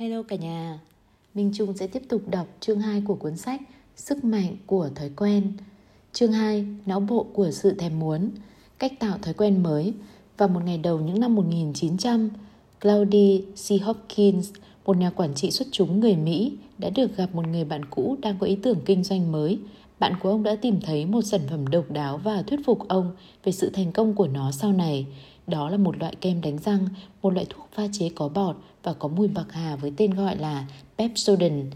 Hello cả nhà, Minh Trung sẽ tiếp tục đọc chương 2 của cuốn sách Sức mạnh của thói quen. Chương 2, não bộ của sự thèm muốn, cách tạo thói quen mới. Vào một ngày đầu những năm 1900, Claudie C. Hopkins, một nhà quản trị xuất chúng người Mỹ, đã được gặp một người bạn cũ đang có ý tưởng kinh doanh mới. Bạn của ông đã tìm thấy một sản phẩm độc đáo và thuyết phục ông về sự thành công của nó sau này. Đó là một loại kem đánh răng, một loại thuốc pha chế có bọt và có mùi bạc hà với tên gọi là Pepsodent.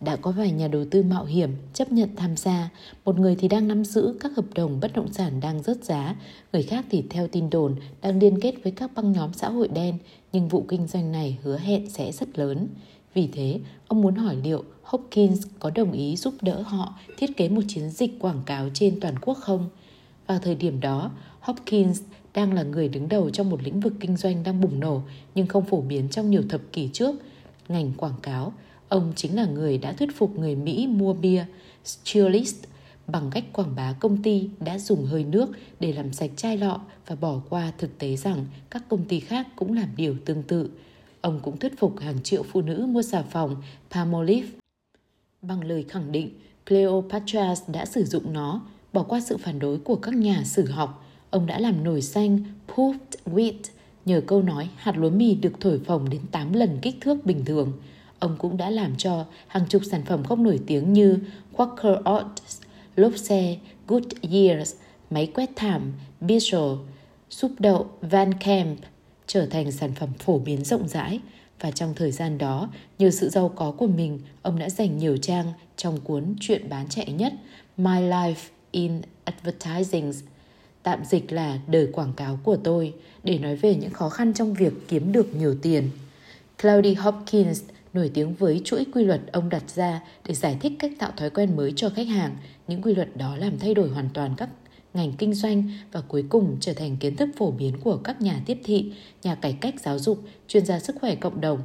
Đã có vài nhà đầu tư mạo hiểm chấp nhận tham gia, một người thì đang nắm giữ các hợp đồng bất động sản đang rớt giá, người khác thì theo tin đồn đang liên kết với các băng nhóm xã hội đen, nhưng vụ kinh doanh này hứa hẹn sẽ rất lớn. Vì thế, ông muốn hỏi liệu Hopkins có đồng ý giúp đỡ họ thiết kế một chiến dịch quảng cáo trên toàn quốc không? Vào thời điểm đó, Hopkins đang là người đứng đầu trong một lĩnh vực kinh doanh đang bùng nổ nhưng không phổ biến trong nhiều thập kỷ trước, ngành quảng cáo. Ông chính là người đã thuyết phục người Mỹ mua bia Cheerlist bằng cách quảng bá công ty đã dùng hơi nước để làm sạch chai lọ và bỏ qua thực tế rằng các công ty khác cũng làm điều tương tự. Ông cũng thuyết phục hàng triệu phụ nữ mua xà phòng Palmolive bằng lời khẳng định Cleopatra đã sử dụng nó, bỏ qua sự phản đối của các nhà sử học Ông đã làm nổi xanh puffed wheat nhờ câu nói hạt lúa mì được thổi phồng đến 8 lần kích thước bình thường. Ông cũng đã làm cho hàng chục sản phẩm không nổi tiếng như Quaker Oats, lốp xe, Good Years, máy quét thảm, Bissell, súp đậu Van Camp trở thành sản phẩm phổ biến rộng rãi và trong thời gian đó, nhờ sự giàu có của mình, ông đã dành nhiều trang trong cuốn Chuyện bán chạy nhất My Life in Advertising tạm dịch là đời quảng cáo của tôi, để nói về những khó khăn trong việc kiếm được nhiều tiền. Claudie Hopkins nổi tiếng với chuỗi quy luật ông đặt ra để giải thích cách tạo thói quen mới cho khách hàng. Những quy luật đó làm thay đổi hoàn toàn các ngành kinh doanh và cuối cùng trở thành kiến thức phổ biến của các nhà tiếp thị, nhà cải cách giáo dục, chuyên gia sức khỏe cộng đồng,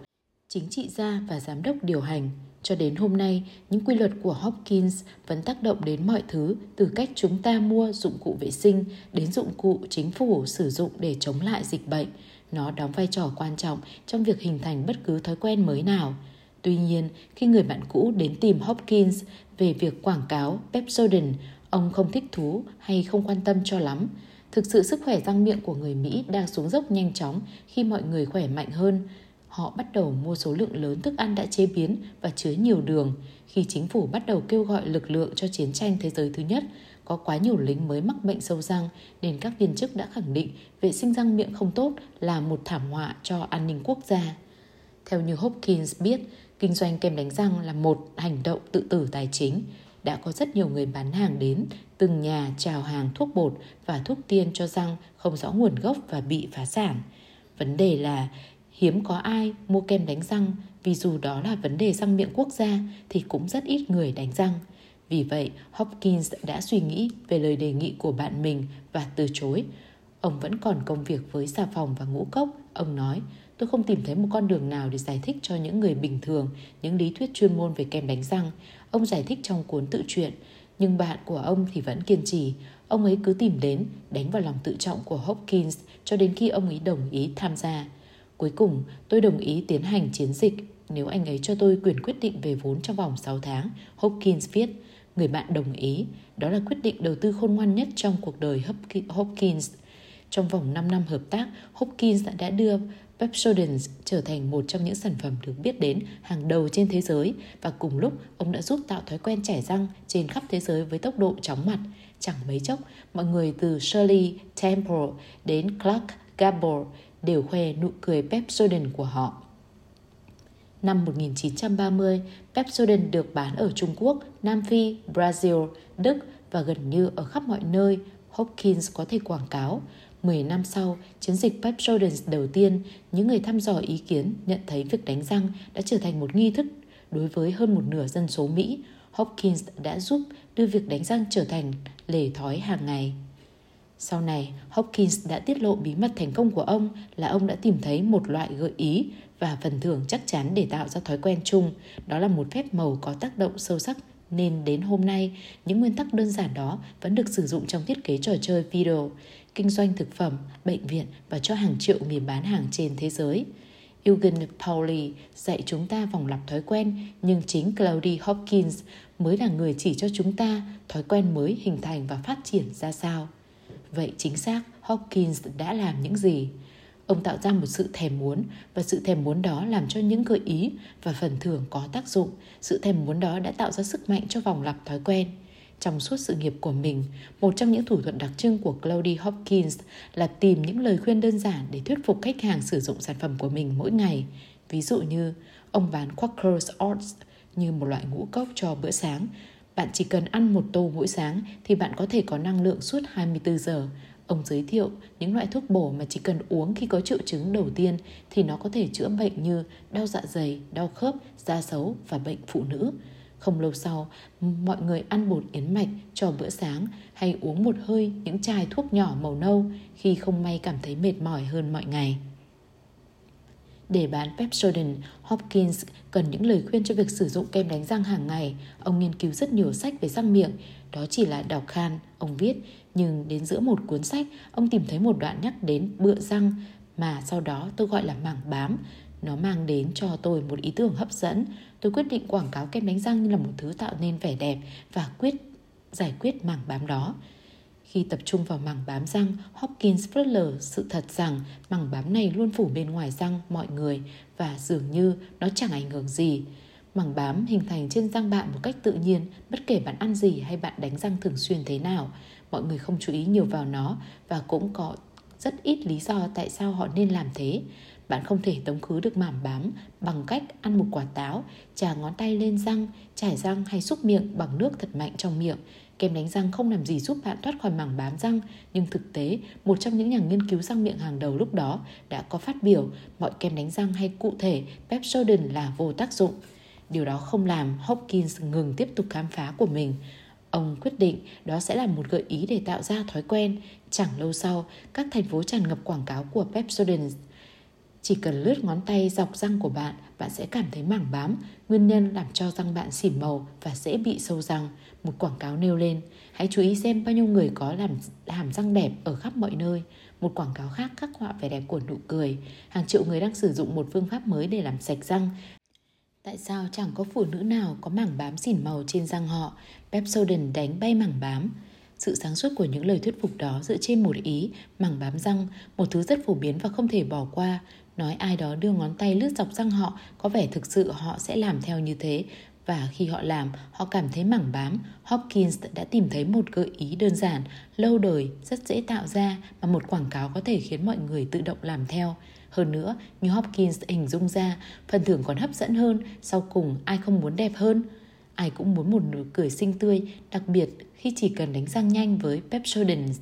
chính trị gia và giám đốc điều hành. Cho đến hôm nay, những quy luật của Hopkins vẫn tác động đến mọi thứ từ cách chúng ta mua dụng cụ vệ sinh đến dụng cụ chính phủ sử dụng để chống lại dịch bệnh. Nó đóng vai trò quan trọng trong việc hình thành bất cứ thói quen mới nào. Tuy nhiên, khi người bạn cũ đến tìm Hopkins về việc quảng cáo Pepsodent, ông không thích thú hay không quan tâm cho lắm. Thực sự sức khỏe răng miệng của người Mỹ đang xuống dốc nhanh chóng khi mọi người khỏe mạnh hơn, họ bắt đầu mua số lượng lớn thức ăn đã chế biến và chứa nhiều đường. Khi chính phủ bắt đầu kêu gọi lực lượng cho chiến tranh thế giới thứ nhất, có quá nhiều lính mới mắc bệnh sâu răng nên các viên chức đã khẳng định vệ sinh răng miệng không tốt là một thảm họa cho an ninh quốc gia. Theo như Hopkins biết, kinh doanh kem đánh răng là một hành động tự tử tài chính. Đã có rất nhiều người bán hàng đến từng nhà chào hàng thuốc bột và thuốc tiên cho răng không rõ nguồn gốc và bị phá sản. Vấn đề là Hiếm có ai mua kem đánh răng vì dù đó là vấn đề răng miệng quốc gia thì cũng rất ít người đánh răng. Vì vậy, Hopkins đã suy nghĩ về lời đề nghị của bạn mình và từ chối. Ông vẫn còn công việc với xà phòng và ngũ cốc. Ông nói, tôi không tìm thấy một con đường nào để giải thích cho những người bình thường những lý thuyết chuyên môn về kem đánh răng. Ông giải thích trong cuốn tự truyện, nhưng bạn của ông thì vẫn kiên trì. Ông ấy cứ tìm đến, đánh vào lòng tự trọng của Hopkins cho đến khi ông ấy đồng ý tham gia. Cuối cùng, tôi đồng ý tiến hành chiến dịch nếu anh ấy cho tôi quyền quyết định về vốn trong vòng 6 tháng, Hopkins viết. Người bạn đồng ý, đó là quyết định đầu tư khôn ngoan nhất trong cuộc đời Hopkins. Trong vòng 5 năm hợp tác, Hopkins đã đưa Pepsodent trở thành một trong những sản phẩm được biết đến hàng đầu trên thế giới và cùng lúc ông đã giúp tạo thói quen chảy răng trên khắp thế giới với tốc độ chóng mặt. Chẳng mấy chốc, mọi người từ Shirley Temple đến Clark Gable đều khoe nụ cười Pepsodent của họ. Năm 1930, Pepsodent được bán ở Trung Quốc, Nam Phi, Brazil, Đức và gần như ở khắp mọi nơi Hopkins có thể quảng cáo. 10 năm sau, chiến dịch Pepsodent đầu tiên, những người thăm dò ý kiến nhận thấy việc đánh răng đã trở thành một nghi thức đối với hơn một nửa dân số Mỹ. Hopkins đã giúp đưa việc đánh răng trở thành lề thói hàng ngày. Sau này, Hopkins đã tiết lộ bí mật thành công của ông là ông đã tìm thấy một loại gợi ý và phần thưởng chắc chắn để tạo ra thói quen chung. Đó là một phép màu có tác động sâu sắc nên đến hôm nay, những nguyên tắc đơn giản đó vẫn được sử dụng trong thiết kế trò chơi video, kinh doanh thực phẩm, bệnh viện và cho hàng triệu người bán hàng trên thế giới. Eugen Pauli dạy chúng ta vòng lặp thói quen, nhưng chính Claudie Hopkins mới là người chỉ cho chúng ta thói quen mới hình thành và phát triển ra sao. Vậy chính xác Hopkins đã làm những gì? Ông tạo ra một sự thèm muốn và sự thèm muốn đó làm cho những gợi ý và phần thưởng có tác dụng. Sự thèm muốn đó đã tạo ra sức mạnh cho vòng lặp thói quen. Trong suốt sự nghiệp của mình, một trong những thủ thuật đặc trưng của Claudie Hopkins là tìm những lời khuyên đơn giản để thuyết phục khách hàng sử dụng sản phẩm của mình mỗi ngày. Ví dụ như, ông bán Quaker's Oats như một loại ngũ cốc cho bữa sáng. Bạn chỉ cần ăn một tô mỗi sáng thì bạn có thể có năng lượng suốt 24 giờ. Ông giới thiệu những loại thuốc bổ mà chỉ cần uống khi có triệu chứng đầu tiên thì nó có thể chữa bệnh như đau dạ dày, đau khớp, da xấu và bệnh phụ nữ. Không lâu sau, mọi người ăn bột yến mạch cho bữa sáng hay uống một hơi những chai thuốc nhỏ màu nâu khi không may cảm thấy mệt mỏi hơn mọi ngày. Để bán Pepsodent, Hopkins cần những lời khuyên cho việc sử dụng kem đánh răng hàng ngày. Ông nghiên cứu rất nhiều sách về răng miệng. Đó chỉ là đọc khan, ông viết. Nhưng đến giữa một cuốn sách, ông tìm thấy một đoạn nhắc đến bựa răng mà sau đó tôi gọi là mảng bám. Nó mang đến cho tôi một ý tưởng hấp dẫn. Tôi quyết định quảng cáo kem đánh răng như là một thứ tạo nên vẻ đẹp và quyết giải quyết mảng bám đó. Khi tập trung vào mảng bám răng, Hopkins phớt lờ sự thật rằng mảng bám này luôn phủ bên ngoài răng mọi người và dường như nó chẳng ảnh hưởng gì. Mảng bám hình thành trên răng bạn một cách tự nhiên, bất kể bạn ăn gì hay bạn đánh răng thường xuyên thế nào. Mọi người không chú ý nhiều vào nó và cũng có rất ít lý do tại sao họ nên làm thế. Bạn không thể tống khứ được mảng bám bằng cách ăn một quả táo, trà ngón tay lên răng, chải răng hay xúc miệng bằng nước thật mạnh trong miệng. Kem đánh răng không làm gì giúp bạn thoát khỏi mảng bám răng, nhưng thực tế, một trong những nhà nghiên cứu răng miệng hàng đầu lúc đó đã có phát biểu mọi kem đánh răng hay cụ thể Pepsodent là vô tác dụng. Điều đó không làm Hopkins ngừng tiếp tục khám phá của mình. Ông quyết định đó sẽ là một gợi ý để tạo ra thói quen. Chẳng lâu sau, các thành phố tràn ngập quảng cáo của Pepsodent chỉ cần lướt ngón tay dọc răng của bạn, bạn sẽ cảm thấy mảng bám, nguyên nhân làm cho răng bạn xỉn màu và dễ bị sâu răng. Một quảng cáo nêu lên, hãy chú ý xem bao nhiêu người có làm hàm răng đẹp ở khắp mọi nơi. Một quảng cáo khác khắc họa vẻ đẹp của nụ cười. Hàng triệu người đang sử dụng một phương pháp mới để làm sạch răng. Tại sao chẳng có phụ nữ nào có mảng bám xỉn màu trên răng họ? Pepsodent đánh bay mảng bám. Sự sáng suốt của những lời thuyết phục đó dựa trên một ý, mảng bám răng, một thứ rất phổ biến và không thể bỏ qua. Nói ai đó đưa ngón tay lướt dọc răng họ, có vẻ thực sự họ sẽ làm theo như thế. Và khi họ làm, họ cảm thấy mảng bám. Hopkins đã tìm thấy một gợi ý đơn giản, lâu đời, rất dễ tạo ra mà một quảng cáo có thể khiến mọi người tự động làm theo. Hơn nữa, như Hopkins hình dung ra, phần thưởng còn hấp dẫn hơn, sau cùng ai không muốn đẹp hơn? Ai cũng muốn một nụ cười xinh tươi, đặc biệt khi chỉ cần đánh răng nhanh với Pepsodent.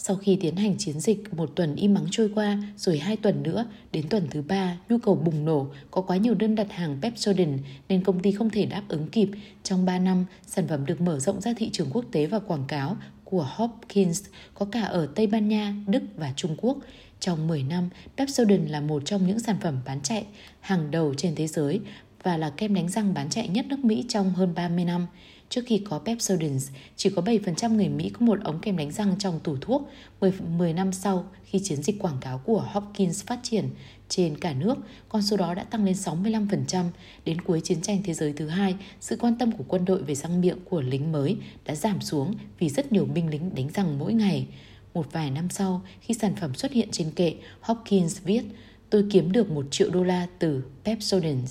Sau khi tiến hành chiến dịch một tuần im mắng trôi qua, rồi hai tuần nữa, đến tuần thứ ba, nhu cầu bùng nổ, có quá nhiều đơn đặt hàng Pepsodent nên công ty không thể đáp ứng kịp. Trong 3 năm, sản phẩm được mở rộng ra thị trường quốc tế và quảng cáo của Hopkins có cả ở Tây Ban Nha, Đức và Trung Quốc. Trong 10 năm, Pepsodent là một trong những sản phẩm bán chạy hàng đầu trên thế giới và là kem đánh răng bán chạy nhất nước Mỹ trong hơn 30 năm. Trước khi có Pepsodent, chỉ có 7% người Mỹ có một ống kem đánh răng trong tủ thuốc. 10, 10 năm sau, khi chiến dịch quảng cáo của Hopkins phát triển trên cả nước, con số đó đã tăng lên 65%. Đến cuối chiến tranh thế giới thứ hai, sự quan tâm của quân đội về răng miệng của lính mới đã giảm xuống vì rất nhiều binh lính đánh răng mỗi ngày. Một vài năm sau, khi sản phẩm xuất hiện trên kệ, Hopkins viết, tôi kiếm được một triệu đô la từ Pepsodent.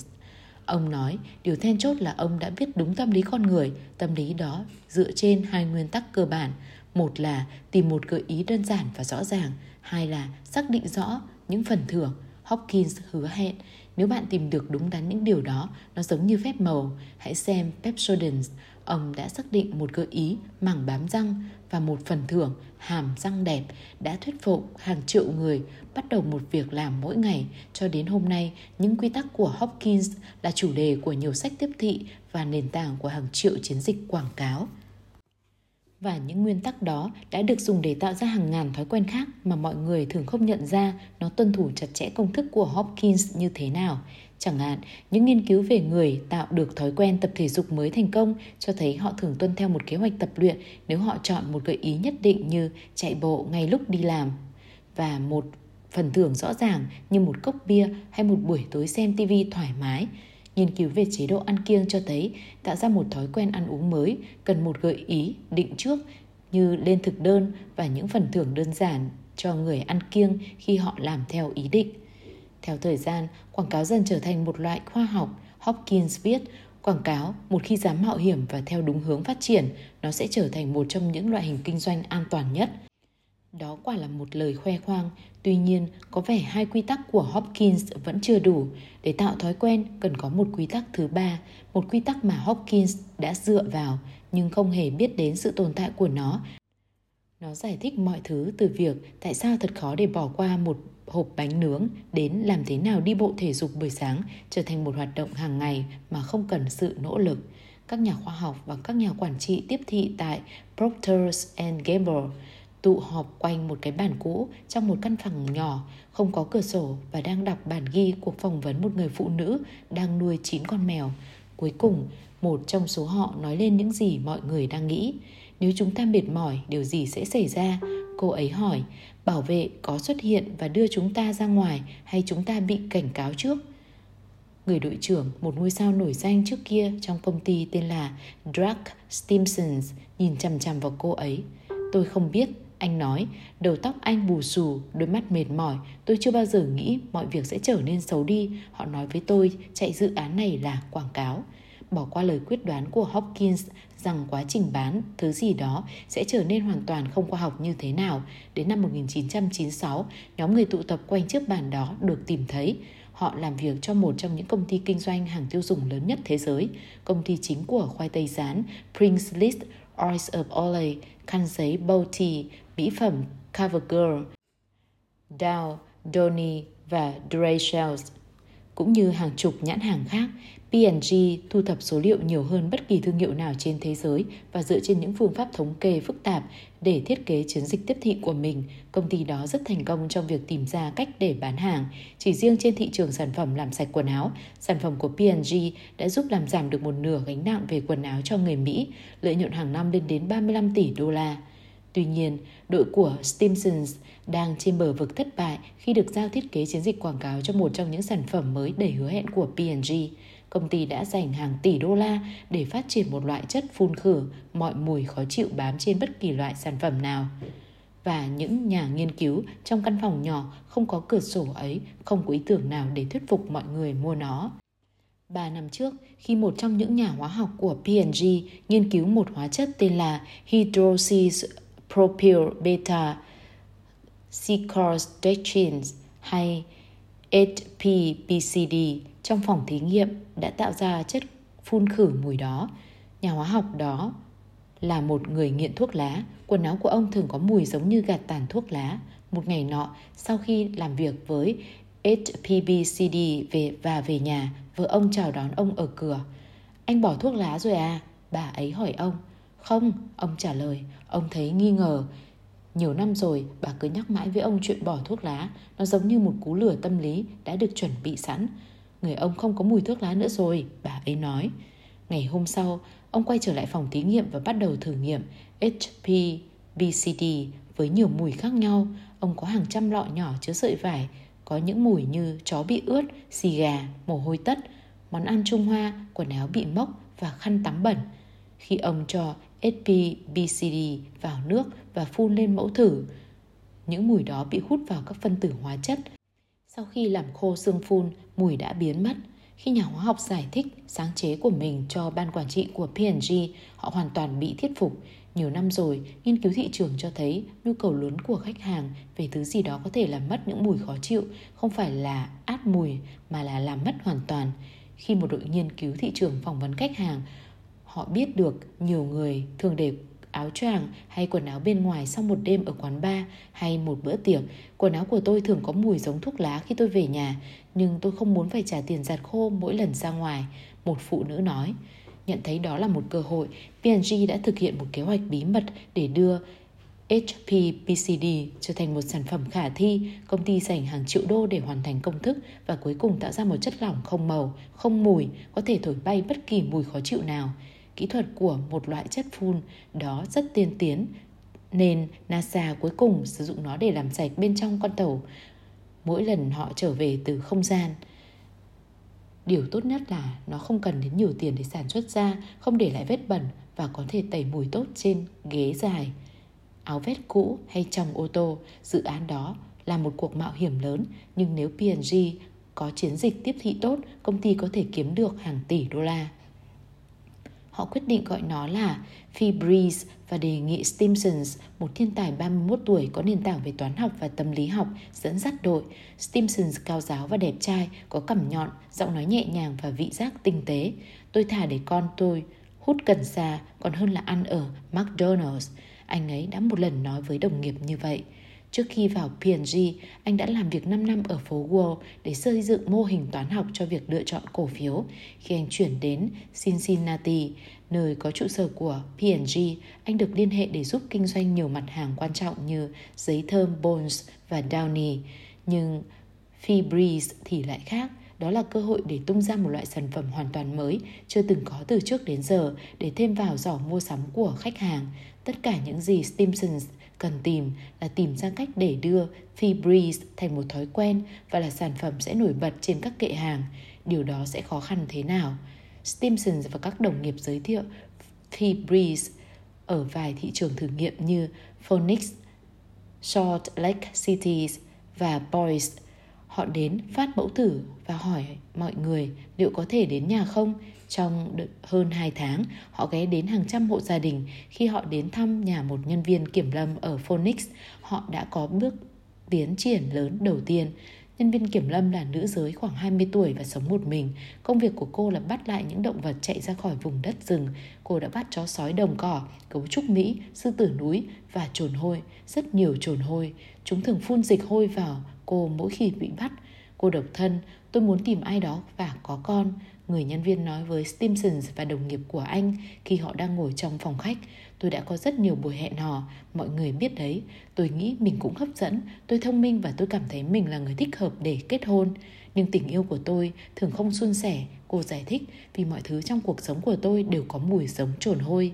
Ông nói, điều then chốt là ông đã biết đúng tâm lý con người, tâm lý đó dựa trên hai nguyên tắc cơ bản. Một là tìm một gợi ý đơn giản và rõ ràng, hai là xác định rõ những phần thưởng. Hopkins hứa hẹn, nếu bạn tìm được đúng đắn những điều đó, nó giống như phép màu. Hãy xem Pepsodens, ông đã xác định một gợi ý mảng bám răng và một phần thưởng hàm răng đẹp đã thuyết phục hàng triệu người bắt đầu một việc làm mỗi ngày. Cho đến hôm nay những quy tắc của Hopkins là chủ đề của nhiều sách tiếp thị và nền tảng của hàng triệu chiến dịch quảng cáo. Và những nguyên tắc đó đã được dùng để tạo ra hàng ngàn thói quen khác mà mọi người thường không nhận ra nó tuân thủ chặt chẽ công thức của Hopkins như thế nào. Chẳng hạn, những nghiên cứu về người tạo được thói quen tập thể dục mới thành công cho thấy họ thường tuân theo một kế hoạch tập luyện nếu họ chọn một gợi ý nhất định như chạy bộ ngay lúc đi làm. Và một phần thưởng rõ ràng như một cốc bia hay một buổi tối xem TV thoải mái. Nghiên cứu về chế độ ăn kiêng cho thấy tạo ra một thói quen ăn uống mới cần một gợi ý định trước như lên thực đơn và những phần thưởng đơn giản cho người ăn kiêng khi họ làm theo ý định. Theo thời gian, quảng cáo dần trở thành một loại khoa học. Hopkins viết, quảng cáo một khi dám mạo hiểm và theo đúng hướng phát triển, nó sẽ trở thành một trong những loại hình kinh doanh an toàn nhất. Đó quả là một lời khoe khoang, tuy nhiên có vẻ hai quy tắc của Hopkins vẫn chưa đủ. Để tạo thói quen cần có một quy tắc thứ ba, một quy tắc mà Hopkins đã dựa vào nhưng không hề biết đến sự tồn tại của nó. Nó giải thích mọi thứ từ việc tại sao thật khó để bỏ qua một hộp bánh nướng đến làm thế nào đi bộ thể dục buổi sáng trở thành một hoạt động hàng ngày mà không cần sự nỗ lực. Các nhà khoa học và các nhà quản trị tiếp thị tại Procter Gamble tụ họp quanh một cái bàn cũ trong một căn phòng nhỏ, không có cửa sổ và đang đọc bản ghi cuộc phỏng vấn một người phụ nữ đang nuôi 9 con mèo. Cuối cùng, một trong số họ nói lên những gì mọi người đang nghĩ. Nếu chúng ta mệt mỏi, điều gì sẽ xảy ra? Cô ấy hỏi, bảo vệ có xuất hiện và đưa chúng ta ra ngoài hay chúng ta bị cảnh cáo trước? Người đội trưởng, một ngôi sao nổi danh trước kia trong công ty tên là Drake Stimson, nhìn chằm chằm vào cô ấy. Tôi không biết, anh nói, đầu tóc anh bù xù, đôi mắt mệt mỏi. Tôi chưa bao giờ nghĩ mọi việc sẽ trở nên xấu đi. Họ nói với tôi chạy dự án này là quảng cáo. Bỏ qua lời quyết đoán của Hopkins rằng quá trình bán thứ gì đó sẽ trở nên hoàn toàn không khoa học như thế nào. Đến năm 1996, nhóm người tụ tập quanh chiếc bàn đó được tìm thấy. Họ làm việc cho một trong những công ty kinh doanh hàng tiêu dùng lớn nhất thế giới, công ty chính của khoai tây rán Prince List Oils of Olay, khăn giấy Bounty, mỹ phẩm CoverGirl, Dow, Donny và Duracell cũng như hàng chục nhãn hàng khác, P&G thu thập số liệu nhiều hơn bất kỳ thương hiệu nào trên thế giới và dựa trên những phương pháp thống kê phức tạp để thiết kế chiến dịch tiếp thị của mình, công ty đó rất thành công trong việc tìm ra cách để bán hàng. Chỉ riêng trên thị trường sản phẩm làm sạch quần áo, sản phẩm của P&G đã giúp làm giảm được một nửa gánh nặng về quần áo cho người Mỹ, lợi nhuận hàng năm lên đến 35 tỷ đô la. Tuy nhiên, đội của Stimsons đang trên bờ vực thất bại khi được giao thiết kế chiến dịch quảng cáo cho một trong những sản phẩm mới đầy hứa hẹn của P&G. Công ty đã dành hàng tỷ đô la để phát triển một loại chất phun khử mọi mùi khó chịu bám trên bất kỳ loại sản phẩm nào. Và những nhà nghiên cứu trong căn phòng nhỏ không có cửa sổ ấy không có ý tưởng nào để thuyết phục mọi người mua nó. Ba năm trước, khi một trong những nhà hóa học của P&G nghiên cứu một hóa chất tên là hydroxy propyl beta sequestration hay HPPCD trong phòng thí nghiệm đã tạo ra chất phun khử mùi đó. Nhà hóa học đó là một người nghiện thuốc lá, quần áo của ông thường có mùi giống như gạt tàn thuốc lá. Một ngày nọ, sau khi làm việc với HPBCD về và về nhà, vợ ông chào đón ông ở cửa. Anh bỏ thuốc lá rồi à? Bà ấy hỏi ông. Không, ông trả lời. Ông thấy nghi ngờ. Nhiều năm rồi, bà cứ nhắc mãi với ông chuyện bỏ thuốc lá. Nó giống như một cú lửa tâm lý đã được chuẩn bị sẵn. Người ông không có mùi thuốc lá nữa rồi, bà ấy nói. Ngày hôm sau, ông quay trở lại phòng thí nghiệm và bắt đầu thử nghiệm HPBCD với nhiều mùi khác nhau. Ông có hàng trăm lọ nhỏ chứa sợi vải, có những mùi như chó bị ướt, xì gà, mồ hôi tất, món ăn Trung Hoa, quần áo bị mốc và khăn tắm bẩn. Khi ông cho SPBCD vào nước và phun lên mẫu thử, những mùi đó bị hút vào các phân tử hóa chất. Sau khi làm khô xương phun, mùi đã biến mất. Khi nhà hóa học giải thích sáng chế của mình cho ban quản trị của P&G, họ hoàn toàn bị thuyết phục. Nhiều năm rồi, nghiên cứu thị trường cho thấy nhu cầu lớn của khách hàng về thứ gì đó có thể làm mất những mùi khó chịu, không phải là át mùi mà là làm mất hoàn toàn. Khi một đội nghiên cứu thị trường phỏng vấn khách hàng, họ biết được nhiều người thường để áo choàng hay quần áo bên ngoài sau một đêm ở quán bar hay một bữa tiệc. Quần áo của tôi thường có mùi giống thuốc lá khi tôi về nhà, nhưng tôi không muốn phải trả tiền giặt khô mỗi lần ra ngoài, một phụ nữ nói. Nhận thấy đó là một cơ hội, P&G đã thực hiện một kế hoạch bí mật để đưa HPPCD trở thành một sản phẩm khả thi, công ty dành hàng triệu đô để hoàn thành công thức và cuối cùng tạo ra một chất lỏng không màu, không mùi, có thể thổi bay bất kỳ mùi khó chịu nào. Kỹ thuật của một loại chất phun đó rất tiên tiến, nên NASA cuối cùng sử dụng nó để làm sạch bên trong con tàu mỗi lần họ trở về từ không gian. Điều tốt nhất là nó không cần đến nhiều tiền để sản xuất ra, không để lại vết bẩn và có thể tẩy mùi tốt trên ghế dài. Áo vest cũ hay trong ô tô, dự án đó là một cuộc mạo hiểm lớn, nhưng nếu P&G có chiến dịch tiếp thị tốt, công ty có thể kiếm được hàng tỷ đô la. Họ quyết định gọi nó là Feebreeze và đề nghị Stimsons, một thiên tài 31 tuổi có nền tảng về toán học và tâm lý học, dẫn dắt đội. Stimsons cao giáo và đẹp trai, có cằm nhọn, giọng nói nhẹ nhàng và vị giác tinh tế. Tôi thả để con tôi hút cần sa còn hơn là ăn ở McDonald's. Anh ấy đã một lần nói với đồng nghiệp như vậy. Trước khi vào P&G, anh đã làm việc 5 năm ở phố Wall để xây dựng mô hình toán học cho việc lựa chọn cổ phiếu. Khi anh chuyển đến Cincinnati, nơi có trụ sở của P&G, anh được liên hệ để giúp kinh doanh nhiều mặt hàng quan trọng như giấy thơm Bones và Downy. Nhưng Febreze thì lại khác. Đó là cơ hội để tung ra một loại sản phẩm hoàn toàn mới, chưa từng có từ trước đến giờ, để thêm vào giỏ mua sắm của khách hàng. Tất cả những gì Stimsons cần tìm là tìm ra cách để đưa Febreze thành một thói quen và là sản phẩm sẽ nổi bật trên các kệ hàng. Điều đó sẽ khó khăn thế nào? Stimson và các đồng nghiệp giới thiệu Febreze ở vài thị trường thử nghiệm như Phoenix, Salt Lake City và Boise. Họ đến phát mẫu thử và hỏi mọi người liệu có thể đến nhà không. Trong hơn 2 tháng, họ ghé đến hàng trăm hộ gia đình. Khi họ đến thăm nhà một nhân viên kiểm lâm ở Phoenix, họ đã có bước tiến triển lớn đầu tiên. Nhân viên kiểm lâm là nữ giới khoảng 20 tuổi và sống một mình. Công việc của cô là bắt lại những động vật chạy ra khỏi vùng đất rừng. Cô đã bắt chó sói đồng cỏ, cấu trúc Mỹ, sư tử núi và trồn hôi. Rất nhiều trồn hôi. Chúng thường phun dịch hôi vào cô mỗi khi bị bắt. Cô độc thân, tôi muốn tìm ai đó và có con. Người nhân viên nói với Stimsons và đồng nghiệp của anh khi họ đang ngồi trong phòng khách. Tôi đã có rất nhiều buổi hẹn hò, mọi người biết đấy. Tôi nghĩ mình cũng hấp dẫn, tôi thông minh và tôi cảm thấy mình là người thích hợp để kết hôn. Nhưng tình yêu của tôi thường không suôn sẻ, cô giải thích, vì mọi thứ trong cuộc sống của tôi đều có mùi giống trồn hôi.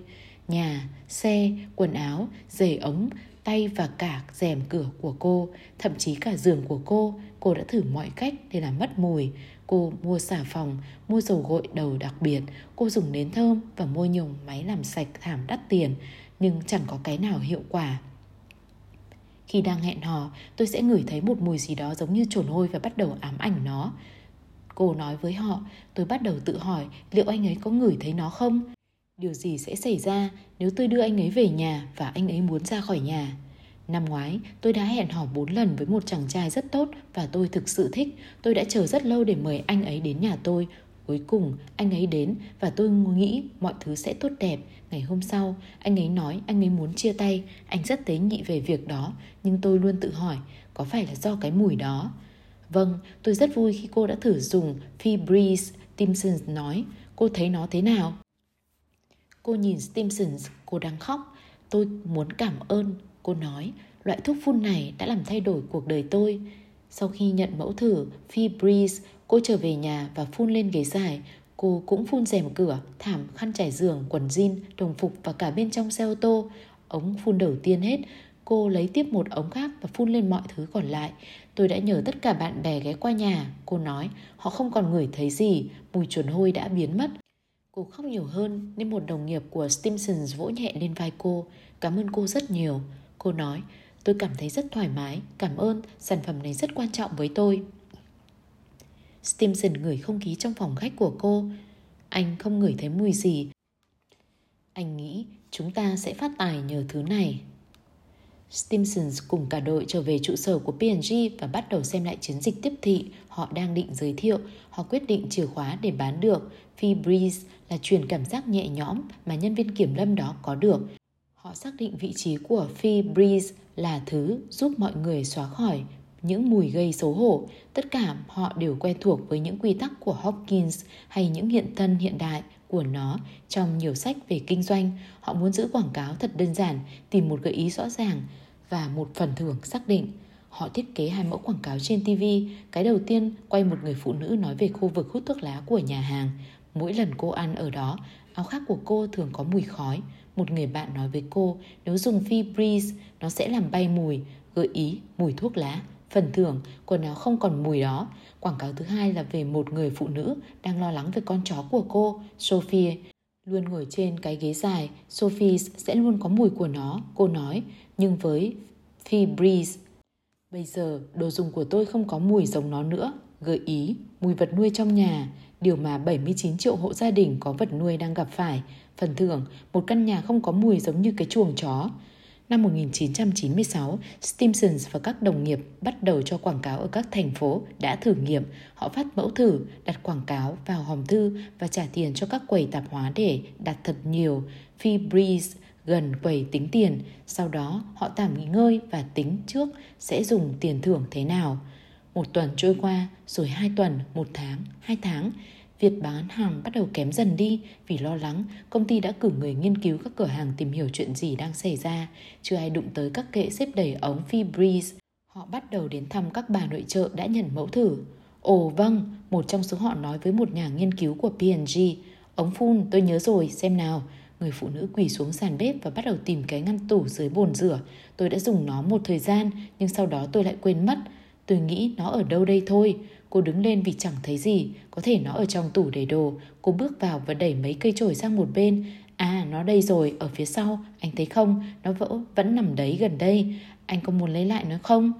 Nhà, xe, quần áo, giày ống, tay và cả rèm cửa của cô, thậm chí cả giường của cô, cô đã thử mọi cách để làm mất mùi. Cô mua xà phòng, mua dầu gội đầu đặc biệt, cô dùng nến thơm và mua nhiều máy làm sạch thảm đắt tiền, nhưng chẳng có cái nào hiệu quả. Khi đang hẹn hò, tôi sẽ ngửi thấy một mùi gì đó giống như trồn hôi và bắt đầu ám ảnh nó. Cô nói với họ, tôi bắt đầu tự hỏi liệu anh ấy có ngửi thấy nó không? Điều gì sẽ xảy ra nếu tôi đưa anh ấy về nhà và anh ấy muốn ra khỏi nhà? Năm ngoái, tôi đã hẹn hò 4 lần với một chàng trai rất tốt và tôi thực sự thích. Tôi đã chờ rất lâu để mời anh ấy đến nhà tôi. Cuối cùng, anh ấy đến và tôi nghĩ mọi thứ sẽ tốt đẹp. Ngày hôm sau, anh ấy nói anh ấy muốn chia tay. Anh rất tế nhị về việc đó, nhưng tôi luôn tự hỏi, có phải là do cái mùi đó? Vâng, tôi rất vui khi cô đã thử dùng Febreze, Timson nói. Cô thấy nó thế nào? Cô nhìn Stimson, cô đang khóc. Tôi muốn cảm ơn, cô nói. Loại thuốc phun này đã làm thay đổi cuộc đời tôi. Sau khi nhận mẫu thử Feebreeze, cô trở về nhà và phun lên ghế dài. Cô cũng phun rèm cửa, thảm, khăn trải giường, quần jean, đồng phục và cả bên trong xe ô tô. Ống phun đầu tiên hết, cô lấy tiếp một ống khác và phun lên mọi thứ còn lại. Tôi đã nhờ tất cả bạn bè ghé qua nhà. Cô nói, họ không còn ngửi thấy gì, mùi chuồn hôi đã biến mất. Cô khóc nhiều hơn nên một đồng nghiệp của Stimsons vỗ nhẹ lên vai cô. Cảm ơn cô rất nhiều. Cô nói, tôi cảm thấy rất thoải mái. Cảm ơn, sản phẩm này rất quan trọng với tôi. Stimson ngửi không khí trong phòng khách của cô. Anh không ngửi thấy mùi gì. Anh nghĩ chúng ta sẽ phát tài nhờ thứ này. Stimson cùng cả đội trở về trụ sở của P&G và bắt đầu xem lại chiến dịch tiếp thị họ đang định giới thiệu. Họ quyết định chìa khóa để bán được. Feebreeze là truyền cảm giác nhẹ nhõm mà nhân viên kiểm lâm đó có được. Họ xác định vị trí của Phi Breeze là thứ giúp mọi người xóa khỏi những mùi gây xấu hổ. Tất cả họ đều quen thuộc với những quy tắc của Hopkins hay những hiện thân hiện đại của nó trong nhiều sách về kinh doanh. Họ muốn giữ quảng cáo thật đơn giản, tìm một gợi ý rõ ràng và một phần thưởng xác định. Họ thiết kế hai mẫu quảng cáo trên TV. Cái đầu tiên quay một người phụ nữ nói về khu vực hút thuốc lá của nhà hàng. Mỗi lần cô ăn ở đó, áo khác của cô thường có mùi khói. Một người bạn nói với cô, nếu dùng Feebreeze, nó sẽ làm bay mùi, gợi ý mùi thuốc lá phần thưởng, quần áo không còn mùi đó. Quảng cáo thứ hai là về một người phụ nữ đang lo lắng về con chó của cô, Sophie. Luôn ngồi trên cái ghế dài, Sophie sẽ luôn có mùi của nó, cô nói. Nhưng với Febreze, bây giờ đồ dùng của tôi không có mùi giống nó nữa. Gợi ý, mùi vật nuôi trong nhà, điều mà 79 triệu hộ gia đình có vật nuôi đang gặp phải. Phần thưởng, một căn nhà không có mùi giống như cái chuồng chó. Năm 1996, Stimsons và các đồng nghiệp bắt đầu cho quảng cáo ở các thành phố đã thử nghiệm. Họ phát mẫu thử, đặt quảng cáo vào hòm thư và trả tiền cho các quầy tạp hóa để đặt thật nhiều Febreze gần quầy tính tiền. Sau đó họ tạm nghỉ ngơi và tính trước sẽ dùng tiền thưởng thế nào. Một tuần trôi qua, rồi hai tuần, một tháng, hai tháng. Việc bán hàng bắt đầu kém dần đi vì lo lắng công ty đã cử người nghiên cứu các cửa hàng tìm hiểu chuyện gì đang xảy ra. Chưa ai đụng tới các kệ xếp đầy ống Febreze. Họ bắt đầu đến thăm các bà nội trợ đã nhận mẫu thử. Ồ vâng, một trong số họ nói với một nhà nghiên cứu của P&G. Ống phun, tôi nhớ rồi, xem nào. Người phụ nữ quỳ xuống sàn bếp và bắt đầu tìm cái ngăn tủ dưới bồn rửa. Tôi đã dùng nó một thời gian, nhưng sau đó tôi lại quên mất. Tôi nghĩ nó ở đâu đây thôi. Cô đứng lên vì chẳng thấy gì, có thể nó ở trong tủ để đồ. Cô bước vào và đẩy mấy cây chổi sang một bên. À, nó đây rồi, ở phía sau, anh thấy không? Nó vỡ, vẫn nằm đấy gần đây. Anh có muốn lấy lại nó không?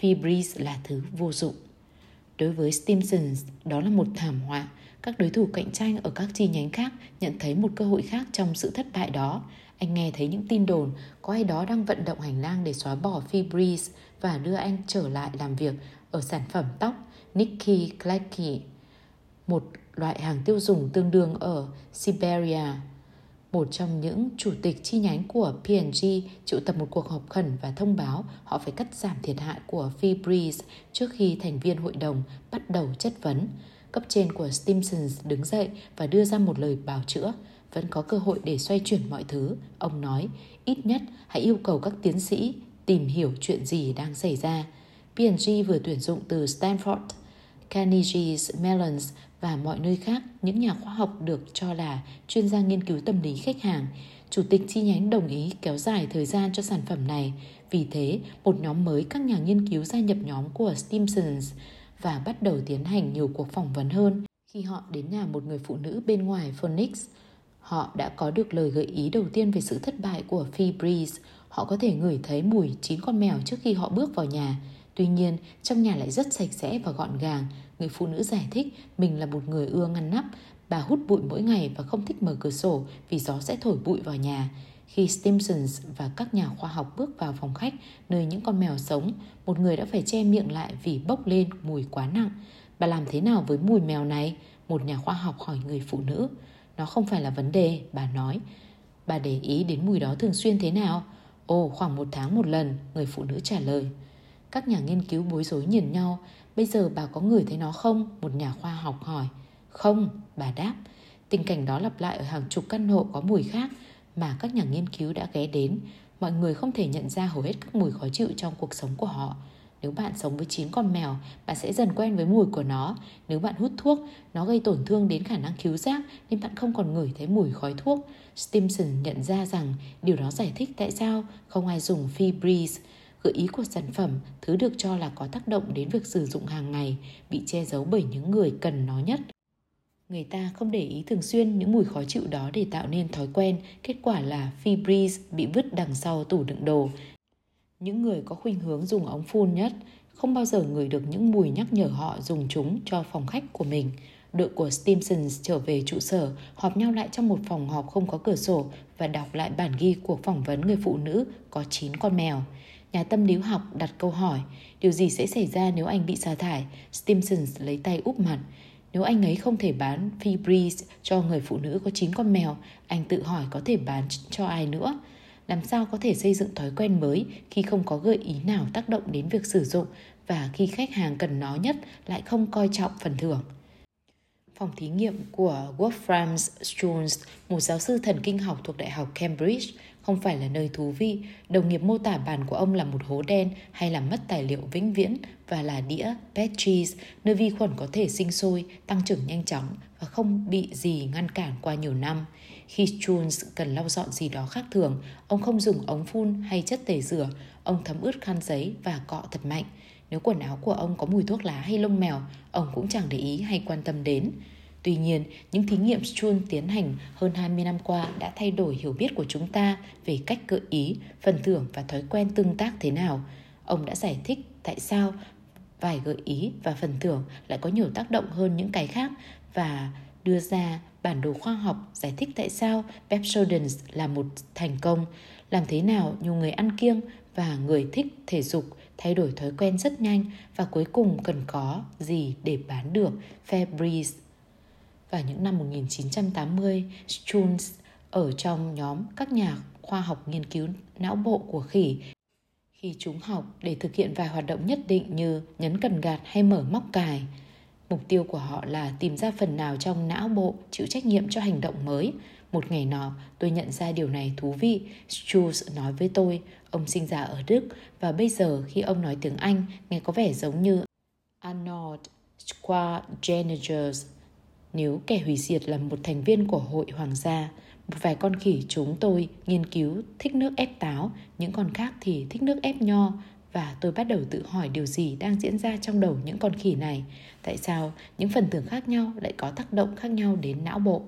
Febreze là thứ vô dụng. Đối với Stimsons, đó là một thảm họa. Các đối thủ cạnh tranh ở các chi nhánh khác nhận thấy một cơ hội khác trong sự thất bại đó. Anh nghe thấy những tin đồn có ai đó đang vận động hành lang để xóa bỏ Febreze và đưa anh trở lại làm việc ở sản phẩm tóc Nikki Clacky, một loại hàng tiêu dùng tương đương ở Siberia. Một trong những chủ tịch chi nhánh của P&G triệu tập một cuộc họp khẩn và thông báo họ phải cắt giảm thiệt hại của Febreze trước khi thành viên hội đồng bắt đầu chất vấn. Cấp trên của Stimsons đứng dậy và đưa ra một lời bào chữa. Vẫn có cơ hội để xoay chuyển mọi thứ. Ông nói, ít nhất hãy yêu cầu các tiến sĩ tìm hiểu chuyện gì đang xảy ra. P&G vừa tuyển dụng từ Stanford, Carnegie Mellon và mọi nơi khác những nhà khoa học được cho là chuyên gia nghiên cứu tâm lý khách hàng. Chủ tịch chi nhánh đồng ý kéo dài thời gian cho sản phẩm này. Vì thế, một nhóm mới các nhà nghiên cứu gia nhập nhóm của Stimsons và bắt đầu tiến hành nhiều cuộc phỏng vấn hơn. Khi họ đến nhà một người phụ nữ bên ngoài Phoenix, họ đã có được lời gợi ý đầu tiên về sự thất bại của Febreze. Họ có thể ngửi thấy mùi chín con mèo trước khi họ bước vào nhà. Tuy nhiên, trong nhà lại rất sạch sẽ và gọn gàng. Người phụ nữ giải thích mình là một người ưa ngăn nắp. Bà hút bụi mỗi ngày và không thích mở cửa sổ vì gió sẽ thổi bụi vào nhà. Khi Stimsons và các nhà khoa học bước vào phòng khách nơi những con mèo sống, một người đã phải che miệng lại vì bốc lên mùi quá nặng. Bà làm thế nào với mùi mèo này? Một nhà khoa học hỏi người phụ nữ. Nó không phải là vấn đề, bà nói. Bà để ý đến mùi đó thường xuyên thế nào? Ồ, khoảng một tháng một lần, người phụ nữ trả lời. Các nhà nghiên cứu bối rối nhìn nhau. Bây giờ bà có ngửi thấy nó không? Một nhà khoa học hỏi. Không, bà đáp. Tình cảnh đó lặp lại ở hàng chục căn hộ có mùi khác mà các nhà nghiên cứu đã ghé đến. Mọi người không thể nhận ra hầu hết các mùi khó chịu trong cuộc sống của họ. Nếu bạn sống với 9 con mèo, bạn sẽ dần quen với mùi của nó. Nếu bạn hút thuốc, nó gây tổn thương đến khả năng cứu giác nên bạn không còn ngửi thấy mùi khói thuốc. Stimson nhận ra rằng điều đó giải thích tại sao không ai dùng Febreze. Gợi ý của sản phẩm, thứ được cho là có tác động đến việc sử dụng hàng ngày, bị che giấu bởi những người cần nó nhất. Người ta không để ý thường xuyên những mùi khó chịu đó để tạo nên thói quen, kết quả là Febreze bị vứt đằng sau tủ đựng đồ. Những người có khuynh hướng dùng ống phun nhất không bao giờ ngửi được những mùi nhắc nhở họ dùng chúng cho phòng khách của mình. Đội của Stimsons trở về trụ sở, họp nhau lại trong một phòng họp không có cửa sổ và đọc lại bản ghi cuộc phỏng vấn người phụ nữ có 9 con mèo. Nhà tâm lý học đặt câu hỏi, điều gì sẽ xảy ra nếu anh bị sa thải? Stimsons lấy tay úp mặt. Nếu anh ấy không thể bán Febreze cho người phụ nữ có 9 con mèo, anh tự hỏi có thể bán cho ai nữa? Làm sao có thể xây dựng thói quen mới khi không có gợi ý nào tác động đến việc sử dụng và khi khách hàng cần nó nhất lại không coi trọng phần thưởng? Phòng thí nghiệm của Wolfram Jones, một giáo sư thần kinh học thuộc Đại học Cambridge, không phải là nơi thú vị. Đồng nghiệp mô tả bàn của ông là một hố đen hay là mất tài liệu vĩnh viễn và là đĩa Petris, nơi vi khuẩn có thể sinh sôi, tăng trưởng nhanh chóng và không bị gì ngăn cản qua nhiều năm. Khi Jules cần lau dọn gì đó khác thường, ông không dùng ống phun hay chất tẩy rửa, ông thấm ướt khăn giấy và cọ thật mạnh. Nếu quần áo của ông có mùi thuốc lá hay lông mèo, ông cũng chẳng để ý hay quan tâm đến. Tuy nhiên, những thí nghiệm Stroll tiến hành hơn 20 năm qua đã thay đổi hiểu biết của chúng ta về cách gợi ý, phần thưởng và thói quen tương tác thế nào. Ông đã giải thích tại sao vài gợi ý và phần thưởng lại có nhiều tác động hơn những cái khác và đưa ra bản đồ khoa học giải thích tại sao Pepsodent là một thành công, làm thế nào nhiều người ăn kiêng và người thích thể dục thay đổi thói quen rất nhanh và cuối cùng cần có gì để bán được Febreze. Vào những năm 1980, Schultz ở trong nhóm các nhà khoa học nghiên cứu não bộ của khỉ khi chúng học để thực hiện vài hoạt động nhất định như nhấn cần gạt hay mở móc cài. Mục tiêu của họ là tìm ra phần nào trong não bộ chịu trách nhiệm cho hành động mới. Một ngày nọ, tôi nhận ra điều này thú vị. Schultz nói với tôi, ông sinh ra ở Đức và bây giờ khi ông nói tiếng Anh nghe có vẻ giống như Arnold Schwarzenegger. Nếu kẻ hủy diệt là một thành viên của hội hoàng gia, một vài con khỉ chúng tôi nghiên cứu thích nước ép táo, những con khác thì thích nước ép nho và tôi bắt đầu tự hỏi điều gì đang diễn ra trong đầu những con khỉ này. Tại sao những phần thưởng khác nhau lại có tác động khác nhau đến não bộ?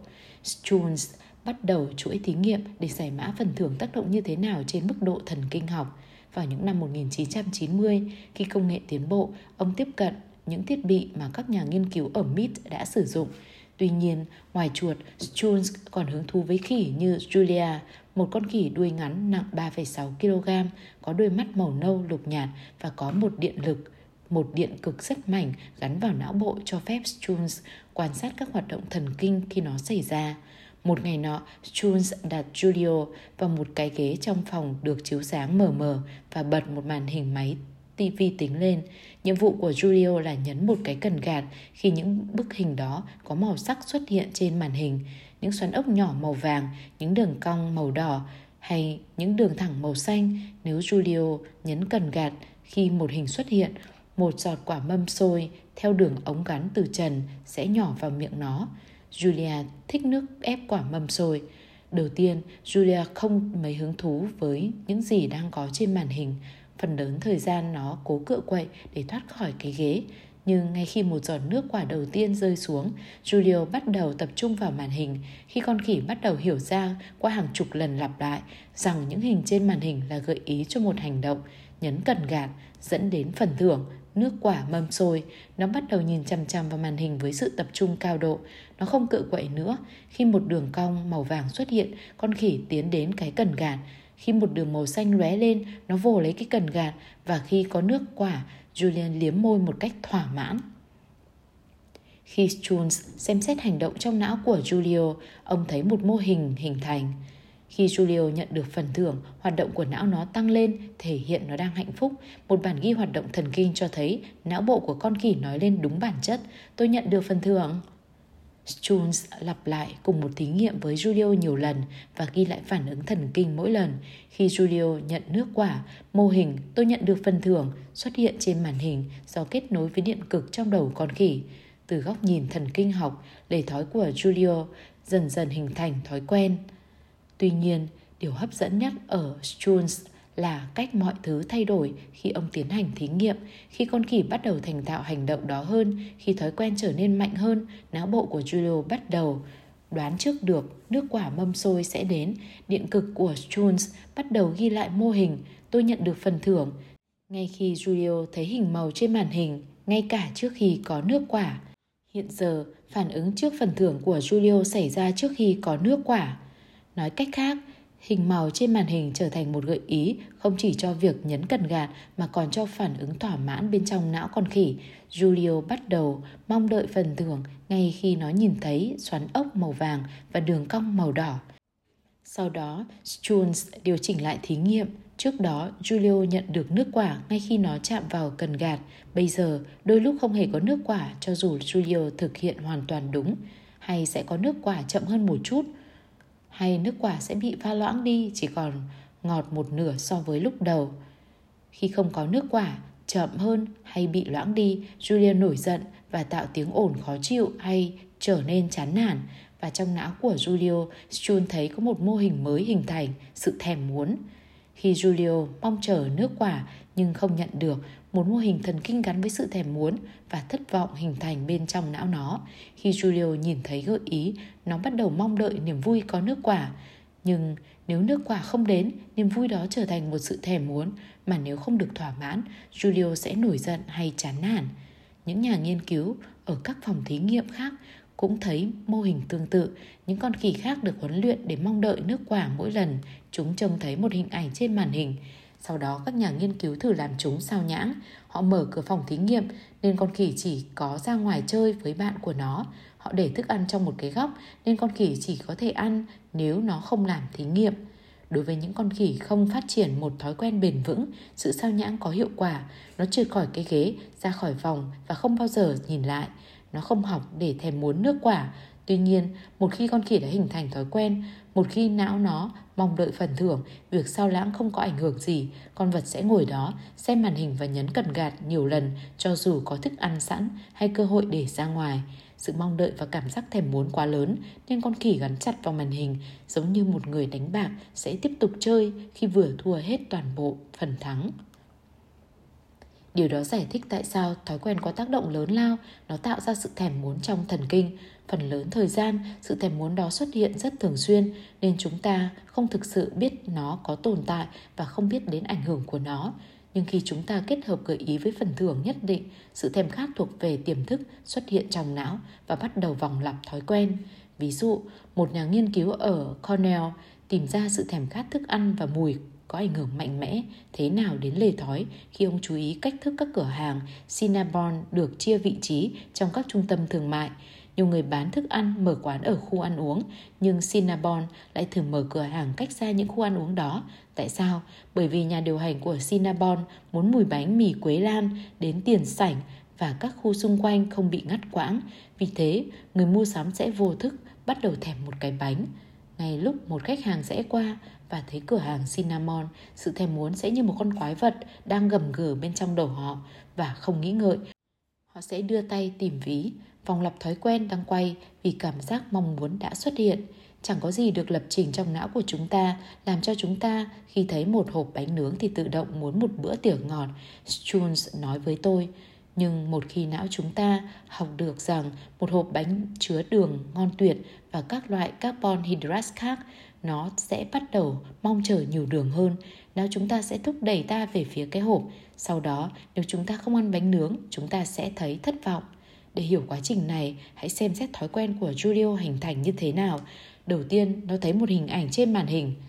Jones bắt đầu chuỗi thí nghiệm để giải mã phần thưởng tác động như thế nào trên mức độ thần kinh học. Vào những năm 1990, khi công nghệ tiến bộ, ông tiếp cận những thiết bị mà các nhà nghiên cứu ở MIT đã sử dụng – Tuy nhiên, ngoài chuột, Jones còn hứng thú với khỉ như Julia, một con khỉ đuôi ngắn nặng 3,6 kg, có đôi mắt màu nâu lục nhạt và có một điện lực, một điện cực rất mảnh gắn vào não bộ cho phép Jones quan sát các hoạt động thần kinh khi nó xảy ra. Một ngày nọ, Jones đặt Julio vào một cái ghế trong phòng được chiếu sáng mờ mờ và bật một màn hình máy TV tính lên. Nhiệm vụ của Julio là nhấn một cái cần gạt khi những bức hình đó có màu sắc xuất hiện trên màn hình. Những xoắn ốc nhỏ màu vàng, những đường cong màu đỏ hay những đường thẳng màu xanh nếu Julio nhấn cần gạt khi một hình xuất hiện, một giọt quả mâm xôi theo đường ống gắn từ trần sẽ nhỏ vào miệng nó. Julia thích nước ép quả mâm xôi. Đầu tiên, Julia không mấy hứng thú với những gì đang có trên màn hình. Phần lớn thời gian nó cố cựa quậy để thoát khỏi cái ghế. Nhưng ngay khi một giọt nước quả đầu tiên rơi xuống, Julio bắt đầu tập trung vào màn hình khi con khỉ bắt đầu hiểu ra qua hàng chục lần lặp lại rằng những hình trên màn hình là gợi ý cho một hành động, nhấn cần gạt, dẫn đến phần thưởng, nước quả mâm xôi. Nó bắt đầu nhìn chằm chằm vào màn hình với sự tập trung cao độ. Nó không cự quậy nữa. Khi một đường cong màu vàng xuất hiện, con khỉ tiến đến cái cần gạt, khi một đường màu xanh lóe lên, nó vồ lấy cái cần gạt và khi có nước quả, Julian liếm môi một cách thỏa mãn. Khi Jules xem xét hành động trong não của Julio, ông thấy một mô hình hình thành. Khi Julio nhận được phần thưởng, hoạt động của não nó tăng lên, thể hiện nó đang hạnh phúc. Một bản ghi hoạt động thần kinh cho thấy não bộ của con khỉ nói lên đúng bản chất. Tôi nhận được phần thưởng. Jones lặp lại cùng một thí nghiệm với Julio nhiều lần và ghi lại phản ứng thần kinh mỗi lần. Khi Julio nhận nước quả, mô hình tôi nhận được phần thưởng xuất hiện trên màn hình do kết nối với điện cực trong đầu con khỉ. Từ góc nhìn thần kinh học, lề thói của Julio dần dần hình thành thói quen. Tuy nhiên, điều hấp dẫn nhất ở Jones là cách mọi thứ thay đổi khi ông tiến hành thí nghiệm, khi con khỉ bắt đầu thành thạo hành động đó hơn, khi thói quen trở nên mạnh hơn, não bộ của Julio bắt đầu đoán trước được nước quả mâm xôi sẽ đến, điện cực của Jones bắt đầu ghi lại mô hình, tôi nhận được phần thưởng. Ngay khi Julio thấy hình màu trên màn hình, ngay cả trước khi có nước quả. Hiện giờ, phản ứng trước phần thưởng của Julio xảy ra trước khi có nước quả. Nói cách khác, Hình màu trên màn hình trở thành một gợi ý không chỉ cho việc nhấn cần gạt mà còn cho phản ứng thỏa mãn bên trong não con khỉ. Julio bắt đầu mong đợi phần thưởng ngay khi nó nhìn thấy xoắn ốc màu vàng và đường cong màu đỏ. Sau đó, Jones điều chỉnh lại thí nghiệm. Trước đó, Julio nhận được nước quả ngay khi nó chạm vào cần gạt. Bây giờ, đôi lúc không hề có nước quả cho dù Julio thực hiện hoàn toàn đúng. Hay sẽ có nước quả chậm hơn một chút – hay nước quả sẽ bị pha loãng đi chỉ còn ngọt một nửa so với lúc đầu. Khi không có nước quả, chậm hơn hay bị loãng đi, Julia nổi giận và tạo tiếng ồn khó chịu hay trở nên chán nản. Và trong não của Julio, Jun thấy có một mô hình mới hình thành, sự thèm muốn. Khi Julio mong chờ nước quả nhưng không nhận được, một mô hình thần kinh gắn với sự thèm muốn và thất vọng hình thành bên trong não nó. Khi Julio nhìn thấy gợi ý, nó bắt đầu mong đợi niềm vui có nước quả. Nhưng nếu nước quả không đến, niềm vui đó trở thành một sự thèm muốn, mà nếu không được thỏa mãn, Julio sẽ nổi giận hay chán nản. Những nhà nghiên cứu ở các phòng thí nghiệm khác cũng thấy mô hình tương tự, những con khỉ khác được huấn luyện để mong đợi nước quả mỗi lần chúng trông thấy một hình ảnh trên màn hình. Sau đó các nhà nghiên cứu thử làm chúng sao nhãng. Họ mở cửa phòng thí nghiệm nên con khỉ chỉ có ra ngoài chơi với bạn của nó. Họ để thức ăn trong một cái góc nên con khỉ chỉ có thể ăn nếu nó không làm thí nghiệm. Đối với những con khỉ không phát triển một thói quen bền vững, sự sao nhãng có hiệu quả. Nó trượt khỏi cái ghế, ra khỏi vòng và không bao giờ nhìn lại. Nó không học để thèm muốn nước quả. Tuy nhiên, một khi con khỉ đã hình thành thói quen, một khi não nó mong đợi phần thưởng, việc sao lãng không có ảnh hưởng gì, con vật sẽ ngồi đó, xem màn hình và nhấn cần gạt nhiều lần cho dù có thức ăn sẵn hay cơ hội để ra ngoài. Sự mong đợi và cảm giác thèm muốn quá lớn nên con khỉ gắn chặt vào màn hình giống như một người đánh bạc sẽ tiếp tục chơi khi vừa thua hết toàn bộ phần thắng. Điều đó giải thích tại sao thói quen có tác động lớn lao, nó tạo ra sự thèm muốn trong thần kinh. Phần lớn thời gian, sự thèm muốn đó xuất hiện rất thường xuyên nên chúng ta không thực sự biết nó có tồn tại và không biết đến ảnh hưởng của nó. Nhưng khi chúng ta kết hợp gợi ý với phần thưởng nhất định, sự thèm khát thuộc về tiềm thức xuất hiện trong não và bắt đầu vòng lặp thói quen. Ví dụ, một nhà nghiên cứu ở Cornell tìm ra sự thèm khát thức ăn và mùi có ảnh hưởng mạnh mẽ thế nào đến lề thói khi ông chú ý cách thức các cửa hàng Cinnabon được chia vị trí trong các trung tâm thương mại. Nhiều người bán thức ăn mở quán ở khu ăn uống, nhưng Cinnabon lại thường mở cửa hàng cách xa những khu ăn uống đó. Tại sao? Bởi vì nhà điều hành của Cinnabon muốn mùi bánh mì quế lan đến tiền sảnh và các khu xung quanh không bị ngắt quãng. Vì thế, người mua sắm sẽ vô thức bắt đầu thèm một cái bánh. Ngay lúc một khách hàng rẽ qua và thấy cửa hàng Cinnamon, sự thèm muốn sẽ như một con quái vật đang gầm gừ bên trong đầu họ và không nghĩ ngợi. Họ sẽ đưa tay tìm ví, vòng lặp thói quen đang quay vì cảm giác mong muốn đã xuất hiện. Chẳng có gì được lập trình trong não của chúng ta làm cho chúng ta khi thấy một hộp bánh nướng thì tự động muốn một bữa tiệc ngọt, Jones nói với tôi. Nhưng một khi não chúng ta học được rằng một hộp bánh chứa đường ngon tuyệt và các loại carbon hydrate khác, nó sẽ bắt đầu mong chờ nhiều đường hơn. Não chúng ta sẽ thúc đẩy ta về phía cái hộp. Sau đó, nếu chúng ta không ăn bánh nướng, chúng ta sẽ thấy thất vọng. Để hiểu quá trình này, hãy xem xét thói quen của Julio hình thành như thế nào. Đầu tiên, nó thấy một hình ảnh trên màn hình –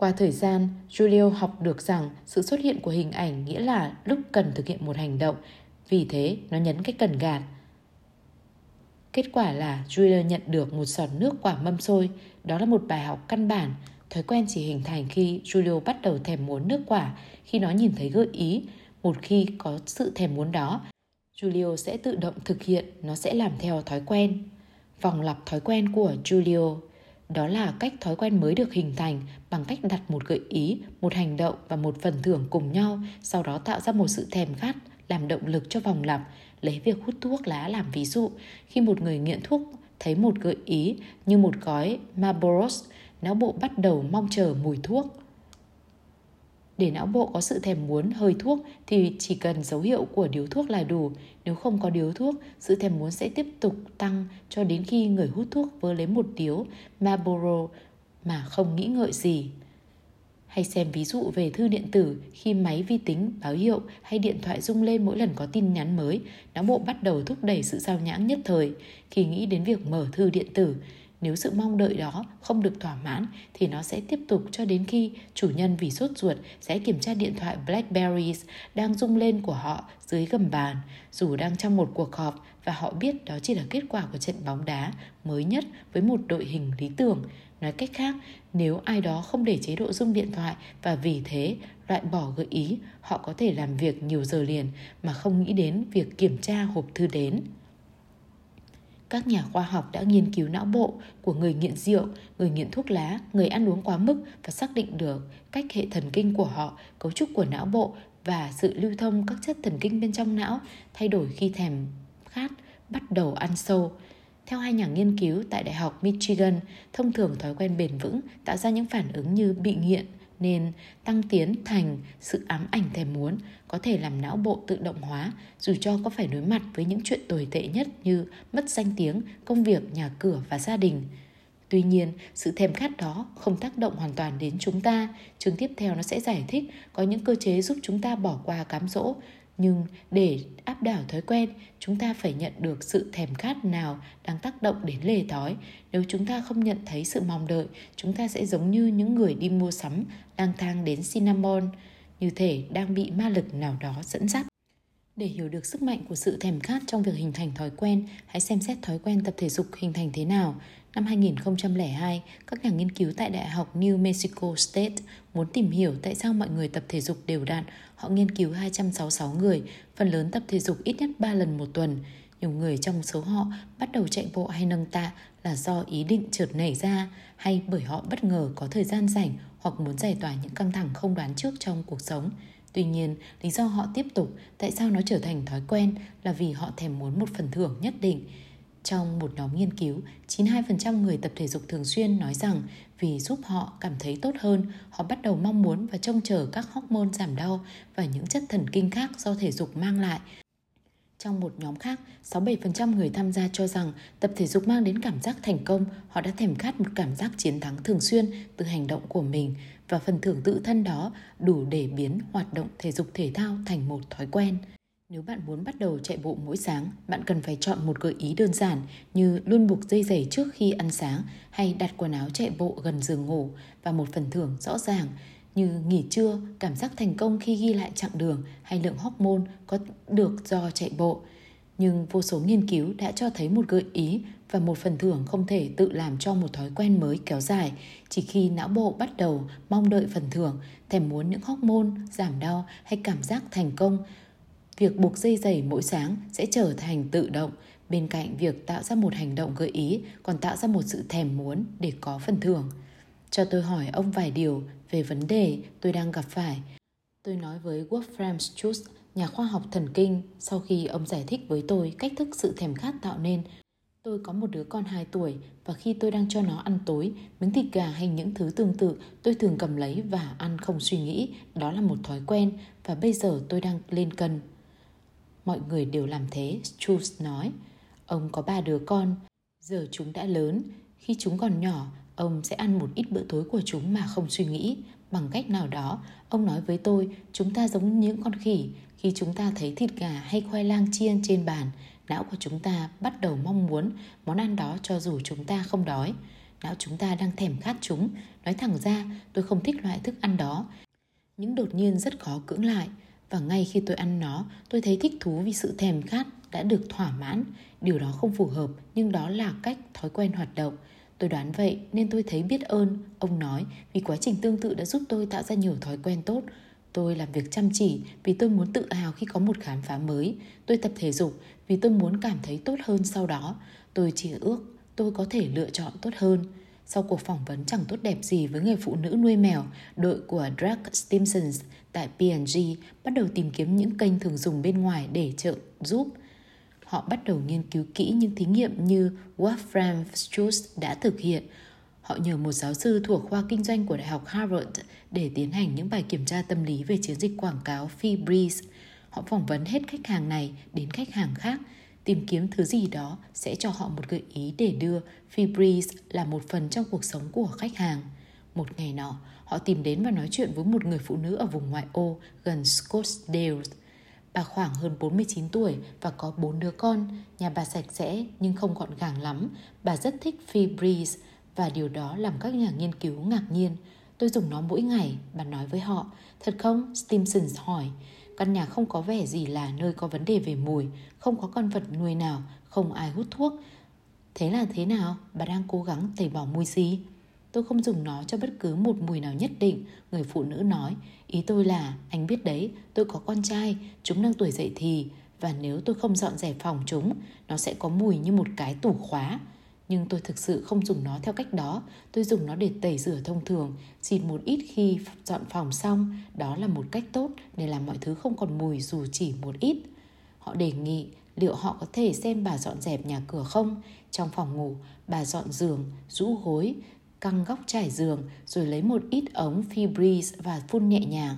qua thời gian, Julio học được rằng sự xuất hiện của hình ảnh nghĩa là lúc cần thực hiện một hành động, vì thế nó nhấn cái cần gạt. Kết quả là Julio nhận được một giọt nước quả mâm xôi, đó là một bài học căn bản. Thói quen chỉ hình thành khi Julio bắt đầu thèm muốn nước quả, khi nó nhìn thấy gợi ý. Một khi có sự thèm muốn đó, Julio sẽ tự động thực hiện, nó sẽ làm theo thói quen. Vòng lặp thói quen của Julio đó là cách thói quen mới được hình thành bằng cách đặt một gợi ý, một hành động và một phần thưởng cùng nhau, sau đó tạo ra một sự thèm khát làm động lực cho vòng lặp. Lấy việc hút thuốc lá làm ví dụ, khi một người nghiện thuốc thấy một gợi ý như một gói Marlboros, não bộ bắt đầu mong chờ mùi thuốc. Để não bộ có sự thèm muốn hơi thuốc thì chỉ cần dấu hiệu của điếu thuốc là đủ. Nếu không có điếu thuốc, sự thèm muốn sẽ tiếp tục tăng cho đến khi người hút thuốc vơ lấy một điếu Marlboro mà không nghĩ ngợi gì. Hay xem ví dụ về thư điện tử khi máy vi tính báo hiệu hay điện thoại rung lên mỗi lần có tin nhắn mới, não bộ bắt đầu thúc đẩy sự sao nhãng nhất thời. Khi nghĩ đến việc mở thư điện tử, nếu sự mong đợi đó không được thỏa mãn thì nó sẽ tiếp tục cho đến khi chủ nhân vì sốt ruột sẽ kiểm tra điện thoại Blackberries đang rung lên của họ dưới gầm bàn, dù đang trong một cuộc họp và họ biết đó chỉ là kết quả của trận bóng đá mới nhất với một đội hình lý tưởng. Nói cách khác, nếu ai đó không để chế độ rung điện thoại và vì thế loại bỏ gợi ý, họ có thể làm việc nhiều giờ liền mà không nghĩ đến việc kiểm tra hộp thư đến các nhà khoa học đã nghiên cứu não bộ của người nghiện rượu, người nghiện thuốc lá, người ăn uống quá mức và xác định được cách hệ thần kinh của họ, cấu trúc của não bộ và sự lưu thông các chất thần kinh bên trong não thay đổi khi thèm khát bắt đầu ăn sâu. Theo hai nhà nghiên cứu tại Đại học Michigan, thông thường thói quen bền vững tạo ra những phản ứng như bị nghiện, nên tăng tiến thành sự ám ảnh thèm muốn có thể làm não bộ tự động hóa dù cho có phải đối mặt với những chuyện tồi tệ nhất như mất danh tiếng, công việc, nhà cửa và gia đình. Tuy nhiên, sự thèm khát đó không tác động hoàn toàn đến chúng ta. Chương tiếp theo nó sẽ giải thích có những cơ chế giúp chúng ta bỏ qua cám dỗ, nhưng để áp đảo thói quen, chúng ta phải nhận được sự thèm khát nào đang tác động đến lề thói. Nếu chúng ta không nhận thấy sự mong đợi, chúng ta sẽ giống như những người đi mua sắm lang thang đến cinnamon. Như thể đang bị ma lực nào đó dẫn dắt để hiểu được sức mạnh của sự thèm khát trong việc hình thành thói quen, hãy xem xét thói quen tập thể dục hình thành thế nào. Năm 2002, các nhà nghiên cứu tại Đại học New Mexico State muốn tìm hiểu tại sao mọi người tập thể dục đều đặn. Họ nghiên cứu 266 người, phần lớn tập thể dục ít nhất 3 lần một tuần. Nhiều người trong số họ bắt đầu chạy bộ hay nâng tạ là do ý định chợt nảy ra hay bởi họ bất ngờ có thời gian rảnh hoặc muốn giải tỏa những căng thẳng không đoán trước trong cuộc sống. Tuy nhiên, lý do họ tiếp tục tại sao nó trở thành thói quen là vì họ thèm muốn một phần thưởng nhất định. Trong một nhóm nghiên cứu, 92% người tập thể dục thường xuyên nói rằng vì giúp họ cảm thấy tốt hơn, họ bắt đầu mong muốn và trông chờ các hormone giảm đau và những chất thần kinh khác do thể dục mang lại. Trong một nhóm khác, 67% người tham gia cho rằng tập thể dục mang đến cảm giác thành công, họ đã thèm khát một cảm giác chiến thắng thường xuyên từ hành động của mình và phần thưởng tự thân đó đủ để biến hoạt động thể dục thể thao thành một thói quen. Nếu bạn muốn bắt đầu chạy bộ mỗi sáng, bạn cần phải chọn một gợi ý đơn giản như luôn buộc dây giày trước khi ăn sáng hay đặt quần áo chạy bộ gần giường ngủ và một phần thưởng rõ ràng như nghỉ trưa, cảm giác thành công khi ghi lại chặng đường hay lượng hormone có được do chạy bộ. Nhưng vô số nghiên cứu đã cho thấy một gợi ý và một phần thưởng không thể tự làm cho một thói quen mới kéo dài. Chỉ khi não bộ bắt đầu mong đợi phần thưởng, thèm muốn những hormone giảm đau hay cảm giác thành công việc buộc dây giày mỗi sáng sẽ trở thành tự động. Bên cạnh việc tạo ra một hành động gợi ý còn tạo ra một sự thèm muốn để có phần thưởng. Cho tôi hỏi ông vài điều về vấn đề tôi đang gặp phải. Tôi nói với wolfram schutz nhà khoa học thần kinh sau khi ông giải thích với tôi cách thức sự thèm khát tạo nên. Tôi có một đứa con 2 tuổi và khi tôi đang cho nó ăn tối, miếng thịt gà hay những thứ tương tự, tôi thường cầm lấy và ăn không suy nghĩ. Đó là một thói quen và bây giờ tôi đang lên cân. Mọi người đều làm thế, Truth nói. Ông có ba đứa con, giờ chúng đã lớn. Khi chúng còn nhỏ, ông sẽ ăn một ít bữa tối của chúng mà không suy nghĩ. Bằng cách nào đó, ông nói với tôi, chúng ta giống những con khỉ. Khi chúng ta thấy thịt gà hay khoai lang chiên trên bàn, não của chúng ta bắt đầu mong muốn món ăn đó cho dù chúng ta không đói. Não chúng ta đang thèm khát chúng. Nói thẳng ra, tôi không thích loại thức ăn đó. những đột nhiên rất khó cưỡng lại và ngay khi tôi ăn nó tôi thấy thích thú vì sự thèm khát đã được thỏa mãn điều đó không phù hợp nhưng đó là cách thói quen hoạt động tôi đoán vậy nên tôi thấy biết ơn ông nói vì quá trình tương tự đã giúp tôi tạo ra nhiều thói quen tốt tôi làm việc chăm chỉ vì tôi muốn tự hào khi có một khám phá mới tôi tập thể dục vì tôi muốn cảm thấy tốt hơn sau đó tôi chỉ ước tôi có thể lựa chọn tốt hơn sau cuộc phỏng vấn chẳng tốt đẹp gì với người phụ nữ nuôi mèo, đội của Drake Stimsons tại P&G bắt đầu tìm kiếm những kênh thường dùng bên ngoài để trợ giúp. Họ bắt đầu nghiên cứu kỹ những thí nghiệm như Wolfram Schultz đã thực hiện. Họ nhờ một giáo sư thuộc khoa kinh doanh của Đại học Harvard để tiến hành những bài kiểm tra tâm lý về chiến dịch quảng cáo Febreze. Họ phỏng vấn hết khách hàng này đến khách hàng khác – tìm kiếm thứ gì đó sẽ cho họ một gợi ý để đưa Febreze là một phần trong cuộc sống của khách hàng. Một ngày nọ, họ tìm đến và nói chuyện với một người phụ nữ ở vùng ngoại ô gần Scottsdale. Bà khoảng hơn 49 tuổi và có bốn đứa con. Nhà bà sạch sẽ nhưng không gọn gàng lắm. Bà rất thích Febreze và điều đó làm các nhà nghiên cứu ngạc nhiên. Tôi dùng nó mỗi ngày, bà nói với họ. Thật không? Stimson hỏi. Căn nhà không có vẻ gì là nơi có vấn đề về mùi, không có con vật nuôi nào, không ai hút thuốc. Thế là thế nào? Bà đang cố gắng tẩy bỏ mùi gì? Tôi không dùng nó cho bất cứ một mùi nào nhất định, người phụ nữ nói. Ý tôi là, anh biết đấy, tôi có con trai, chúng đang tuổi dậy thì, và nếu tôi không dọn dẹp phòng chúng, nó sẽ có mùi như một cái tủ khóa nhưng tôi thực sự không dùng nó theo cách đó. Tôi dùng nó để tẩy rửa thông thường, xịt một ít khi dọn phòng xong. Đó là một cách tốt để làm mọi thứ không còn mùi dù chỉ một ít. Họ đề nghị liệu họ có thể xem bà dọn dẹp nhà cửa không. Trong phòng ngủ, bà dọn giường, rũ gối, căng góc trải giường rồi lấy một ít ống Febreze và phun nhẹ nhàng.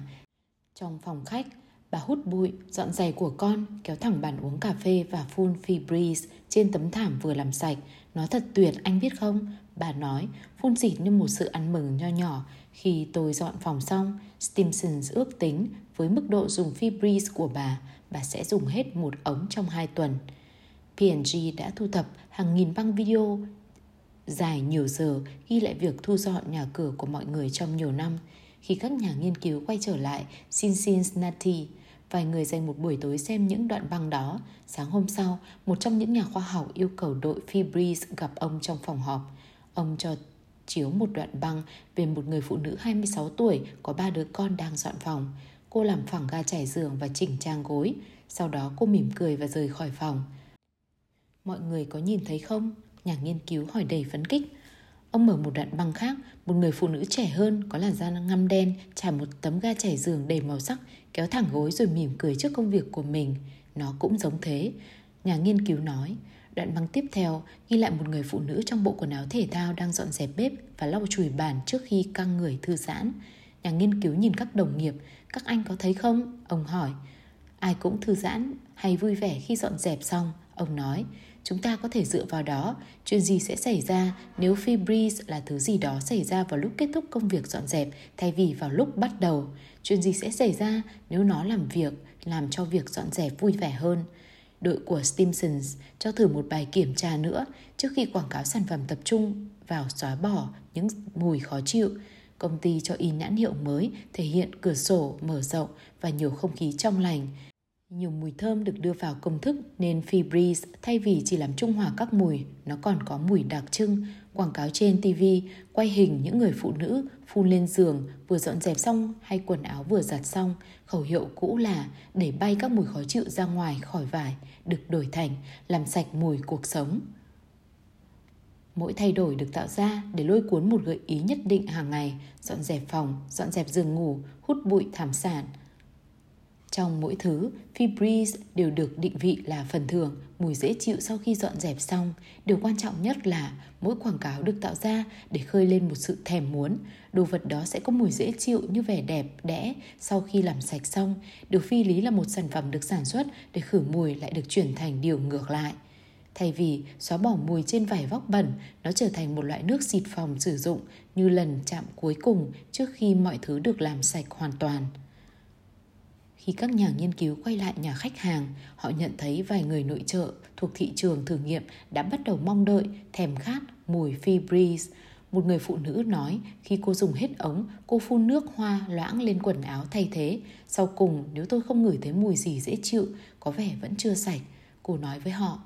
Trong phòng khách, bà hút bụi, dọn giày của con, kéo thẳng bàn uống cà phê và phun Febreze trên tấm thảm vừa làm sạch. Nó thật tuyệt, anh biết không? Bà nói, phun xịt như một sự ăn mừng nho nhỏ. Khi tôi dọn phòng xong, Stimsons ước tính với mức độ dùng Febreze của bà, bà sẽ dùng hết một ống trong hai tuần. P&G đã thu thập hàng nghìn băng video dài nhiều giờ ghi lại việc thu dọn nhà cửa của mọi người trong nhiều năm. Khi các nhà nghiên cứu quay trở lại Cincinnati, vài người dành một buổi tối xem những đoạn băng đó. Sáng hôm sau, một trong những nhà khoa học yêu cầu đội Febreze gặp ông trong phòng họp. Ông cho chiếu một đoạn băng về một người phụ nữ 26 tuổi có ba đứa con đang dọn phòng. Cô làm phẳng ga trải giường và chỉnh trang gối. Sau đó cô mỉm cười và rời khỏi phòng. Mọi người có nhìn thấy không? Nhà nghiên cứu hỏi đầy phấn kích. Ông mở một đoạn băng khác, một người phụ nữ trẻ hơn có làn da ngăm đen trải một tấm ga trải giường đầy màu sắc, kéo thẳng gối rồi mỉm cười trước công việc của mình. Nó cũng giống thế. Nhà nghiên cứu nói, đoạn băng tiếp theo ghi lại một người phụ nữ trong bộ quần áo thể thao đang dọn dẹp bếp và lau chùi bàn trước khi căng người thư giãn. Nhà nghiên cứu nhìn các đồng nghiệp, các anh có thấy không? Ông hỏi. Ai cũng thư giãn hay vui vẻ khi dọn dẹp xong, ông nói chúng ta có thể dựa vào đó chuyện gì sẽ xảy ra nếu Febreze là thứ gì đó xảy ra vào lúc kết thúc công việc dọn dẹp thay vì vào lúc bắt đầu. Chuyện gì sẽ xảy ra nếu nó làm việc, làm cho việc dọn dẹp vui vẻ hơn. Đội của Stimsons cho thử một bài kiểm tra nữa trước khi quảng cáo sản phẩm tập trung vào xóa bỏ những mùi khó chịu. Công ty cho in nhãn hiệu mới thể hiện cửa sổ mở rộng và nhiều không khí trong lành nhiều mùi thơm được đưa vào công thức nên Febreze thay vì chỉ làm trung hòa các mùi, nó còn có mùi đặc trưng. Quảng cáo trên TV quay hình những người phụ nữ phun lên giường vừa dọn dẹp xong hay quần áo vừa giặt xong. Khẩu hiệu cũ là để bay các mùi khó chịu ra ngoài khỏi vải được đổi thành làm sạch mùi cuộc sống. Mỗi thay đổi được tạo ra để lôi cuốn một gợi ý nhất định hàng ngày, dọn dẹp phòng, dọn dẹp giường ngủ, hút bụi thảm sản – trong mỗi thứ, Febreze đều được định vị là phần thưởng, mùi dễ chịu sau khi dọn dẹp xong. Điều quan trọng nhất là mỗi quảng cáo được tạo ra để khơi lên một sự thèm muốn. Đồ vật đó sẽ có mùi dễ chịu như vẻ đẹp, đẽ sau khi làm sạch xong. Điều phi lý là một sản phẩm được sản xuất để khử mùi lại được chuyển thành điều ngược lại. Thay vì xóa bỏ mùi trên vải vóc bẩn, nó trở thành một loại nước xịt phòng sử dụng như lần chạm cuối cùng trước khi mọi thứ được làm sạch hoàn toàn. Khi các nhà nghiên cứu quay lại nhà khách hàng, họ nhận thấy vài người nội trợ thuộc thị trường thử nghiệm đã bắt đầu mong đợi, thèm khát mùi Febreze. Một người phụ nữ nói khi cô dùng hết ống, cô phun nước hoa loãng lên quần áo thay thế. Sau cùng, nếu tôi không ngửi thấy mùi gì dễ chịu, có vẻ vẫn chưa sạch. Cô nói với họ.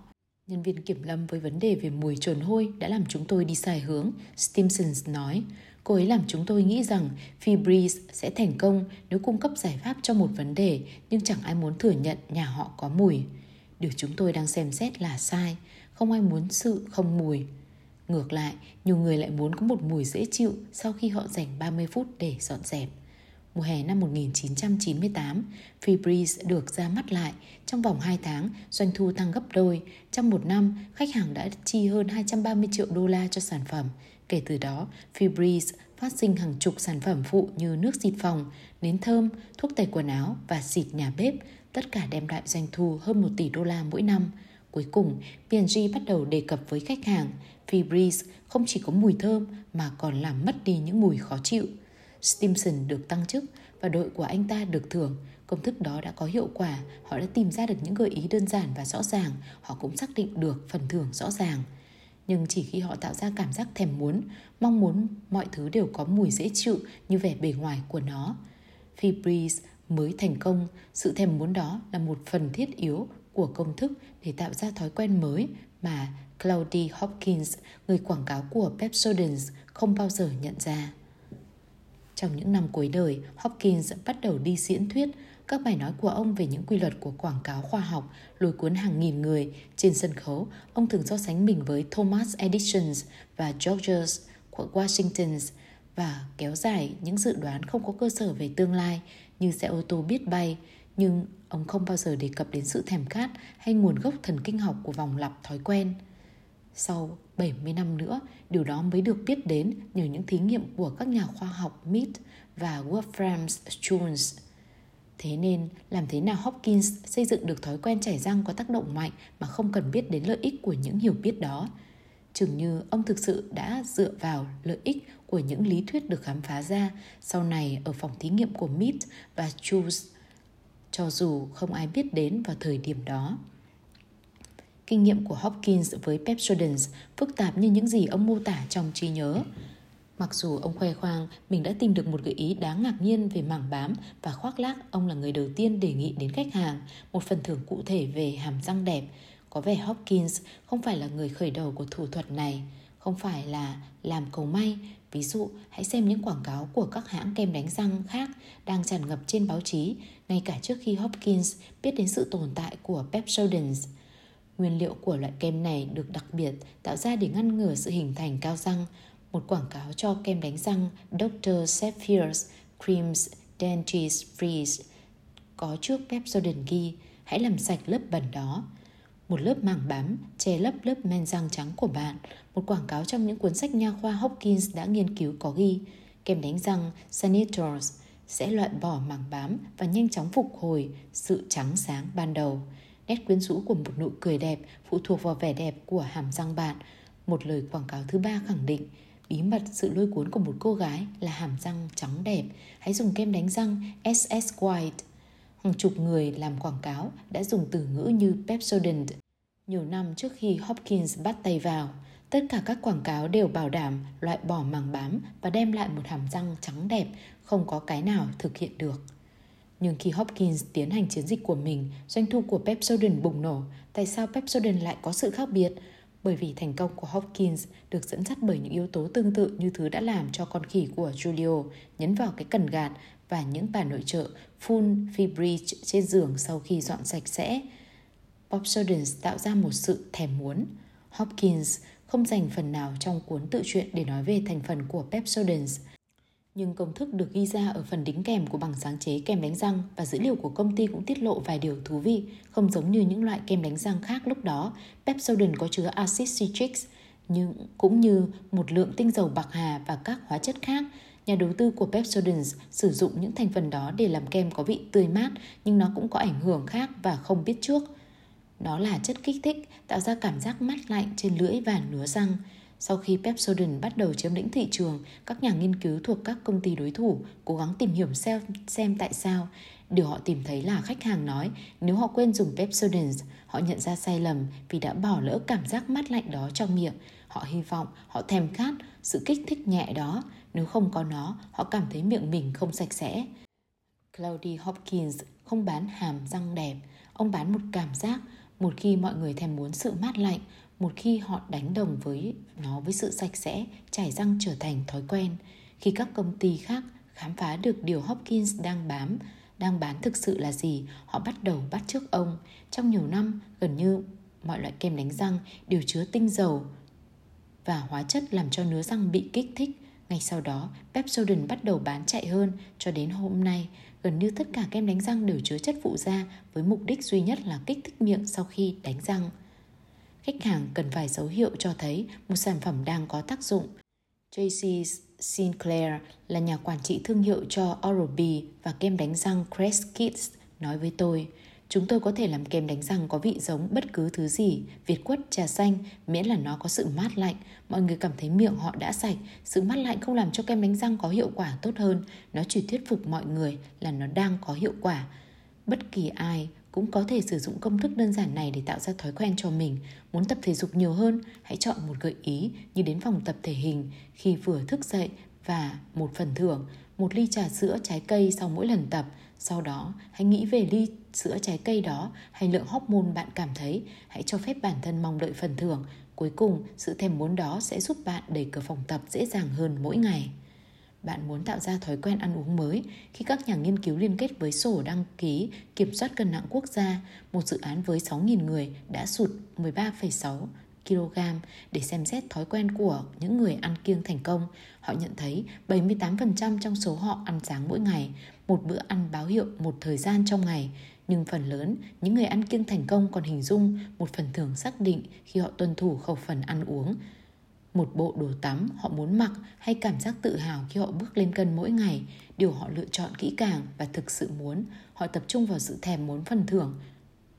Nhân viên kiểm lâm với vấn đề về mùi trồn hôi đã làm chúng tôi đi sai hướng, Stimson nói. Cô ấy làm chúng tôi nghĩ rằng Febreze sẽ thành công nếu cung cấp giải pháp cho một vấn đề nhưng chẳng ai muốn thừa nhận nhà họ có mùi. Điều chúng tôi đang xem xét là sai, không ai muốn sự không mùi. Ngược lại, nhiều người lại muốn có một mùi dễ chịu sau khi họ dành 30 phút để dọn dẹp. Mùa hè năm 1998, Febreze được ra mắt lại. Trong vòng 2 tháng, doanh thu tăng gấp đôi. Trong một năm, khách hàng đã chi hơn 230 triệu đô la cho sản phẩm. Kể từ đó, Febreze phát sinh hàng chục sản phẩm phụ như nước xịt phòng, nến thơm, thuốc tẩy quần áo và xịt nhà bếp, tất cả đem lại doanh thu hơn 1 tỷ đô la mỗi năm. Cuối cùng, P&G bắt đầu đề cập với khách hàng, Febreze không chỉ có mùi thơm mà còn làm mất đi những mùi khó chịu. Stimson được tăng chức và đội của anh ta được thưởng. Công thức đó đã có hiệu quả, họ đã tìm ra được những gợi ý đơn giản và rõ ràng, họ cũng xác định được phần thưởng rõ ràng nhưng chỉ khi họ tạo ra cảm giác thèm muốn, mong muốn mọi thứ đều có mùi dễ chịu như vẻ bề ngoài của nó. Febreze mới thành công, sự thèm muốn đó là một phần thiết yếu của công thức để tạo ra thói quen mới mà Claudie Hopkins, người quảng cáo của Pepsodent, không bao giờ nhận ra. Trong những năm cuối đời, Hopkins bắt đầu đi diễn thuyết các bài nói của ông về những quy luật của quảng cáo khoa học lôi cuốn hàng nghìn người. Trên sân khấu, ông thường so sánh mình với Thomas Edison và George Washington và kéo dài những dự đoán không có cơ sở về tương lai như xe ô tô biết bay, nhưng ông không bao giờ đề cập đến sự thèm khát hay nguồn gốc thần kinh học của vòng lặp thói quen. Sau 70 năm nữa, điều đó mới được biết đến nhờ những thí nghiệm của các nhà khoa học Mead và Wolfram Schultz. Thế nên, làm thế nào Hopkins xây dựng được thói quen chảy răng có tác động mạnh mà không cần biết đến lợi ích của những hiểu biết đó? Chừng như ông thực sự đã dựa vào lợi ích của những lý thuyết được khám phá ra sau này ở phòng thí nghiệm của Mead và Jules, cho dù không ai biết đến vào thời điểm đó. Kinh nghiệm của Hopkins với Pepsodent phức tạp như những gì ông mô tả trong trí nhớ. Mặc dù ông khoe khoang mình đã tìm được một gợi ý đáng ngạc nhiên về mảng bám và khoác lác ông là người đầu tiên đề nghị đến khách hàng một phần thưởng cụ thể về hàm răng đẹp. Có vẻ Hopkins không phải là người khởi đầu của thủ thuật này, không phải là làm cầu may. Ví dụ, hãy xem những quảng cáo của các hãng kem đánh răng khác đang tràn ngập trên báo chí, ngay cả trước khi Hopkins biết đến sự tồn tại của Pepsodent. Nguyên liệu của loại kem này được đặc biệt tạo ra để ngăn ngừa sự hình thành cao răng. Một quảng cáo cho kem đánh răng Dr. Sapphire's Creams Dentist Freeze có trước Pepsodent ghi, hãy làm sạch lớp bẩn đó. Một lớp mảng bám che lấp lớp men răng trắng của bạn. Một quảng cáo trong những cuốn sách nha khoa Hopkins đã nghiên cứu có ghi, kem đánh răng Sanitors sẽ loại bỏ mảng bám và nhanh chóng phục hồi sự trắng sáng ban đầu. Nét quyến rũ của một nụ cười đẹp phụ thuộc vào vẻ đẹp của hàm răng bạn. Một lời quảng cáo thứ ba khẳng định bí mật sự lôi cuốn của một cô gái là hàm răng trắng đẹp. Hãy dùng kem đánh răng SS White. Hàng chục người làm quảng cáo đã dùng từ ngữ như Pepsodent. Nhiều năm trước khi Hopkins bắt tay vào, tất cả các quảng cáo đều bảo đảm loại bỏ màng bám và đem lại một hàm răng trắng đẹp, không có cái nào thực hiện được. Nhưng khi Hopkins tiến hành chiến dịch của mình, doanh thu của Pepsodent bùng nổ. Tại sao Pepsodent lại có sự khác biệt? Bởi vì thành công của Hopkins được dẫn dắt bởi những yếu tố tương tự như thứ đã làm cho con khỉ của Julio nhấn vào cái cần gạt và những bà nội trợ full Fibridge trên giường sau khi dọn sạch sẽ. Pepsodent tạo ra một sự thèm muốn. Hopkins không dành phần nào trong cuốn tự truyện để nói về thành phần của Pepsodent – nhưng công thức được ghi ra ở phần đính kèm của bằng sáng chế kem đánh răng và dữ liệu của công ty cũng tiết lộ vài điều thú vị, không giống như những loại kem đánh răng khác lúc đó. Pepsodent có chứa axit citric, nhưng cũng như một lượng tinh dầu bạc hà và các hóa chất khác. Nhà đầu tư của Pepsodent sử dụng những thành phần đó để làm kem có vị tươi mát, nhưng nó cũng có ảnh hưởng khác và không biết trước. Đó là chất kích thích, tạo ra cảm giác mát lạnh trên lưỡi và nứa răng. Sau khi Pepsodent bắt đầu chiếm lĩnh thị trường, các nhà nghiên cứu thuộc các công ty đối thủ cố gắng tìm hiểu xem, xem tại sao. Điều họ tìm thấy là khách hàng nói nếu họ quên dùng Pepsodent, họ nhận ra sai lầm vì đã bỏ lỡ cảm giác mát lạnh đó trong miệng. Họ hy vọng, họ thèm khát sự kích thích nhẹ đó. Nếu không có nó, họ cảm thấy miệng mình không sạch sẽ. Claudie Hopkins không bán hàm răng đẹp, ông bán một cảm giác một khi mọi người thèm muốn sự mát lạnh, một khi họ đánh đồng với nó với sự sạch sẽ chảy răng trở thành thói quen. Khi các công ty khác khám phá được điều Hopkins đang bám đang bán thực sự là gì họ bắt đầu bắt trước ông. Trong nhiều năm gần như mọi loại kem đánh răng đều chứa tinh dầu và hóa chất làm cho nứa răng bị kích thích. Ngay sau đó, Pepsodent bắt đầu bán chạy hơn cho đến hôm nay, gần như tất cả kem đánh răng đều chứa chất phụ da với mục đích duy nhất là kích thích miệng sau khi đánh răng khách hàng cần phải dấu hiệu cho thấy một sản phẩm đang có tác dụng. JC Sinclair là nhà quản trị thương hiệu cho Oral-B và kem đánh răng Crest Kids nói với tôi, chúng tôi có thể làm kem đánh răng có vị giống bất cứ thứ gì, việt quất, trà xanh, miễn là nó có sự mát lạnh. Mọi người cảm thấy miệng họ đã sạch, sự mát lạnh không làm cho kem đánh răng có hiệu quả tốt hơn, nó chỉ thuyết phục mọi người là nó đang có hiệu quả. Bất kỳ ai cũng có thể sử dụng công thức đơn giản này để tạo ra thói quen cho mình. Muốn tập thể dục nhiều hơn, hãy chọn một gợi ý như đến phòng tập thể hình khi vừa thức dậy và một phần thưởng, một ly trà sữa trái cây sau mỗi lần tập. Sau đó, hãy nghĩ về ly sữa trái cây đó hay lượng hormone bạn cảm thấy. Hãy cho phép bản thân mong đợi phần thưởng. Cuối cùng, sự thèm muốn đó sẽ giúp bạn đẩy cửa phòng tập dễ dàng hơn mỗi ngày bạn muốn tạo ra thói quen ăn uống mới khi các nhà nghiên cứu liên kết với sổ đăng ký kiểm soát cân nặng quốc gia, một dự án với 6.000 người đã sụt 13,6 kg để xem xét thói quen của những người ăn kiêng thành công. Họ nhận thấy 78% trong số họ ăn sáng mỗi ngày, một bữa ăn báo hiệu một thời gian trong ngày. nhưng phần lớn những người ăn kiêng thành công còn hình dung một phần thưởng xác định khi họ tuân thủ khẩu phần ăn uống. Một bộ đồ tắm họ muốn mặc hay cảm giác tự hào khi họ bước lên cân mỗi ngày, điều họ lựa chọn kỹ càng và thực sự muốn, họ tập trung vào sự thèm muốn phần thưởng.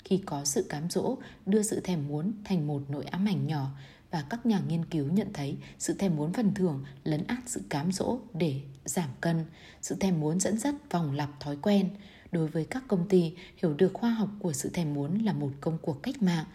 Khi có sự cám dỗ, đưa sự thèm muốn thành một nỗi ám ảnh nhỏ và các nhà nghiên cứu nhận thấy sự thèm muốn phần thưởng lấn át sự cám dỗ để giảm cân. Sự thèm muốn dẫn dắt vòng lặp thói quen. Đối với các công ty, hiểu được khoa học của sự thèm muốn là một công cuộc cách mạng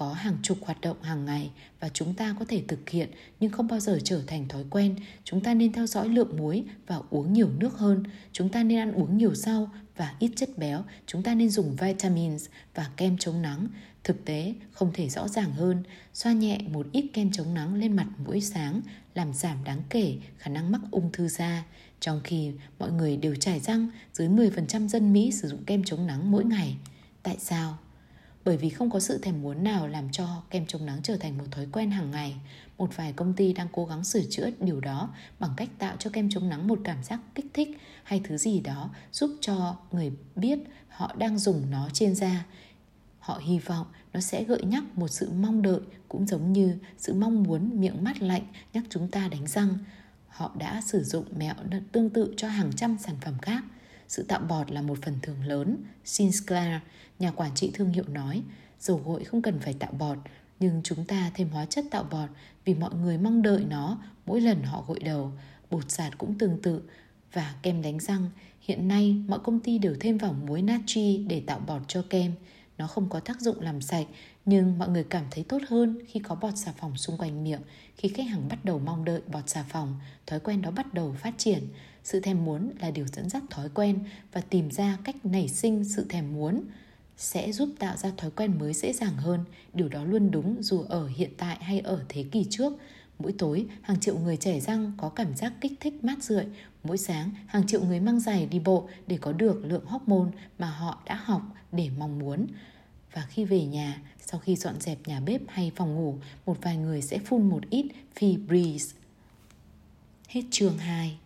có hàng chục hoạt động hàng ngày và chúng ta có thể thực hiện nhưng không bao giờ trở thành thói quen. Chúng ta nên theo dõi lượng muối và uống nhiều nước hơn. Chúng ta nên ăn uống nhiều rau và ít chất béo. Chúng ta nên dùng vitamins và kem chống nắng. Thực tế, không thể rõ ràng hơn. Xoa nhẹ một ít kem chống nắng lên mặt mỗi sáng làm giảm đáng kể khả năng mắc ung thư da. Trong khi mọi người đều trải răng, dưới 10% dân Mỹ sử dụng kem chống nắng mỗi ngày. Tại sao? Bởi vì không có sự thèm muốn nào làm cho kem chống nắng trở thành một thói quen hàng ngày. Một vài công ty đang cố gắng sửa chữa điều đó bằng cách tạo cho kem chống nắng một cảm giác kích thích hay thứ gì đó giúp cho người biết họ đang dùng nó trên da. Họ hy vọng nó sẽ gợi nhắc một sự mong đợi, cũng giống như sự mong muốn miệng mắt lạnh nhắc chúng ta đánh răng. Họ đã sử dụng mẹo tương tự cho hàng trăm sản phẩm khác – sự tạo bọt là một phần thưởng lớn. Sinclair, nhà quản trị thương hiệu nói, dầu gội không cần phải tạo bọt, nhưng chúng ta thêm hóa chất tạo bọt vì mọi người mong đợi nó mỗi lần họ gội đầu. Bột sạt cũng tương tự và kem đánh răng. Hiện nay, mọi công ty đều thêm vào muối natri để tạo bọt cho kem. Nó không có tác dụng làm sạch, nhưng mọi người cảm thấy tốt hơn khi có bọt xà phòng xung quanh miệng. Khi khách hàng bắt đầu mong đợi bọt xà phòng, thói quen đó bắt đầu phát triển. Sự thèm muốn là điều dẫn dắt thói quen và tìm ra cách nảy sinh sự thèm muốn sẽ giúp tạo ra thói quen mới dễ dàng hơn. Điều đó luôn đúng dù ở hiện tại hay ở thế kỷ trước. Mỗi tối, hàng triệu người chảy răng có cảm giác kích thích mát rượi. Mỗi sáng, hàng triệu người mang giày đi bộ để có được lượng hormone mà họ đã học để mong muốn. Và khi về nhà, sau khi dọn dẹp nhà bếp hay phòng ngủ, một vài người sẽ phun một ít Febreze. Hết chương 2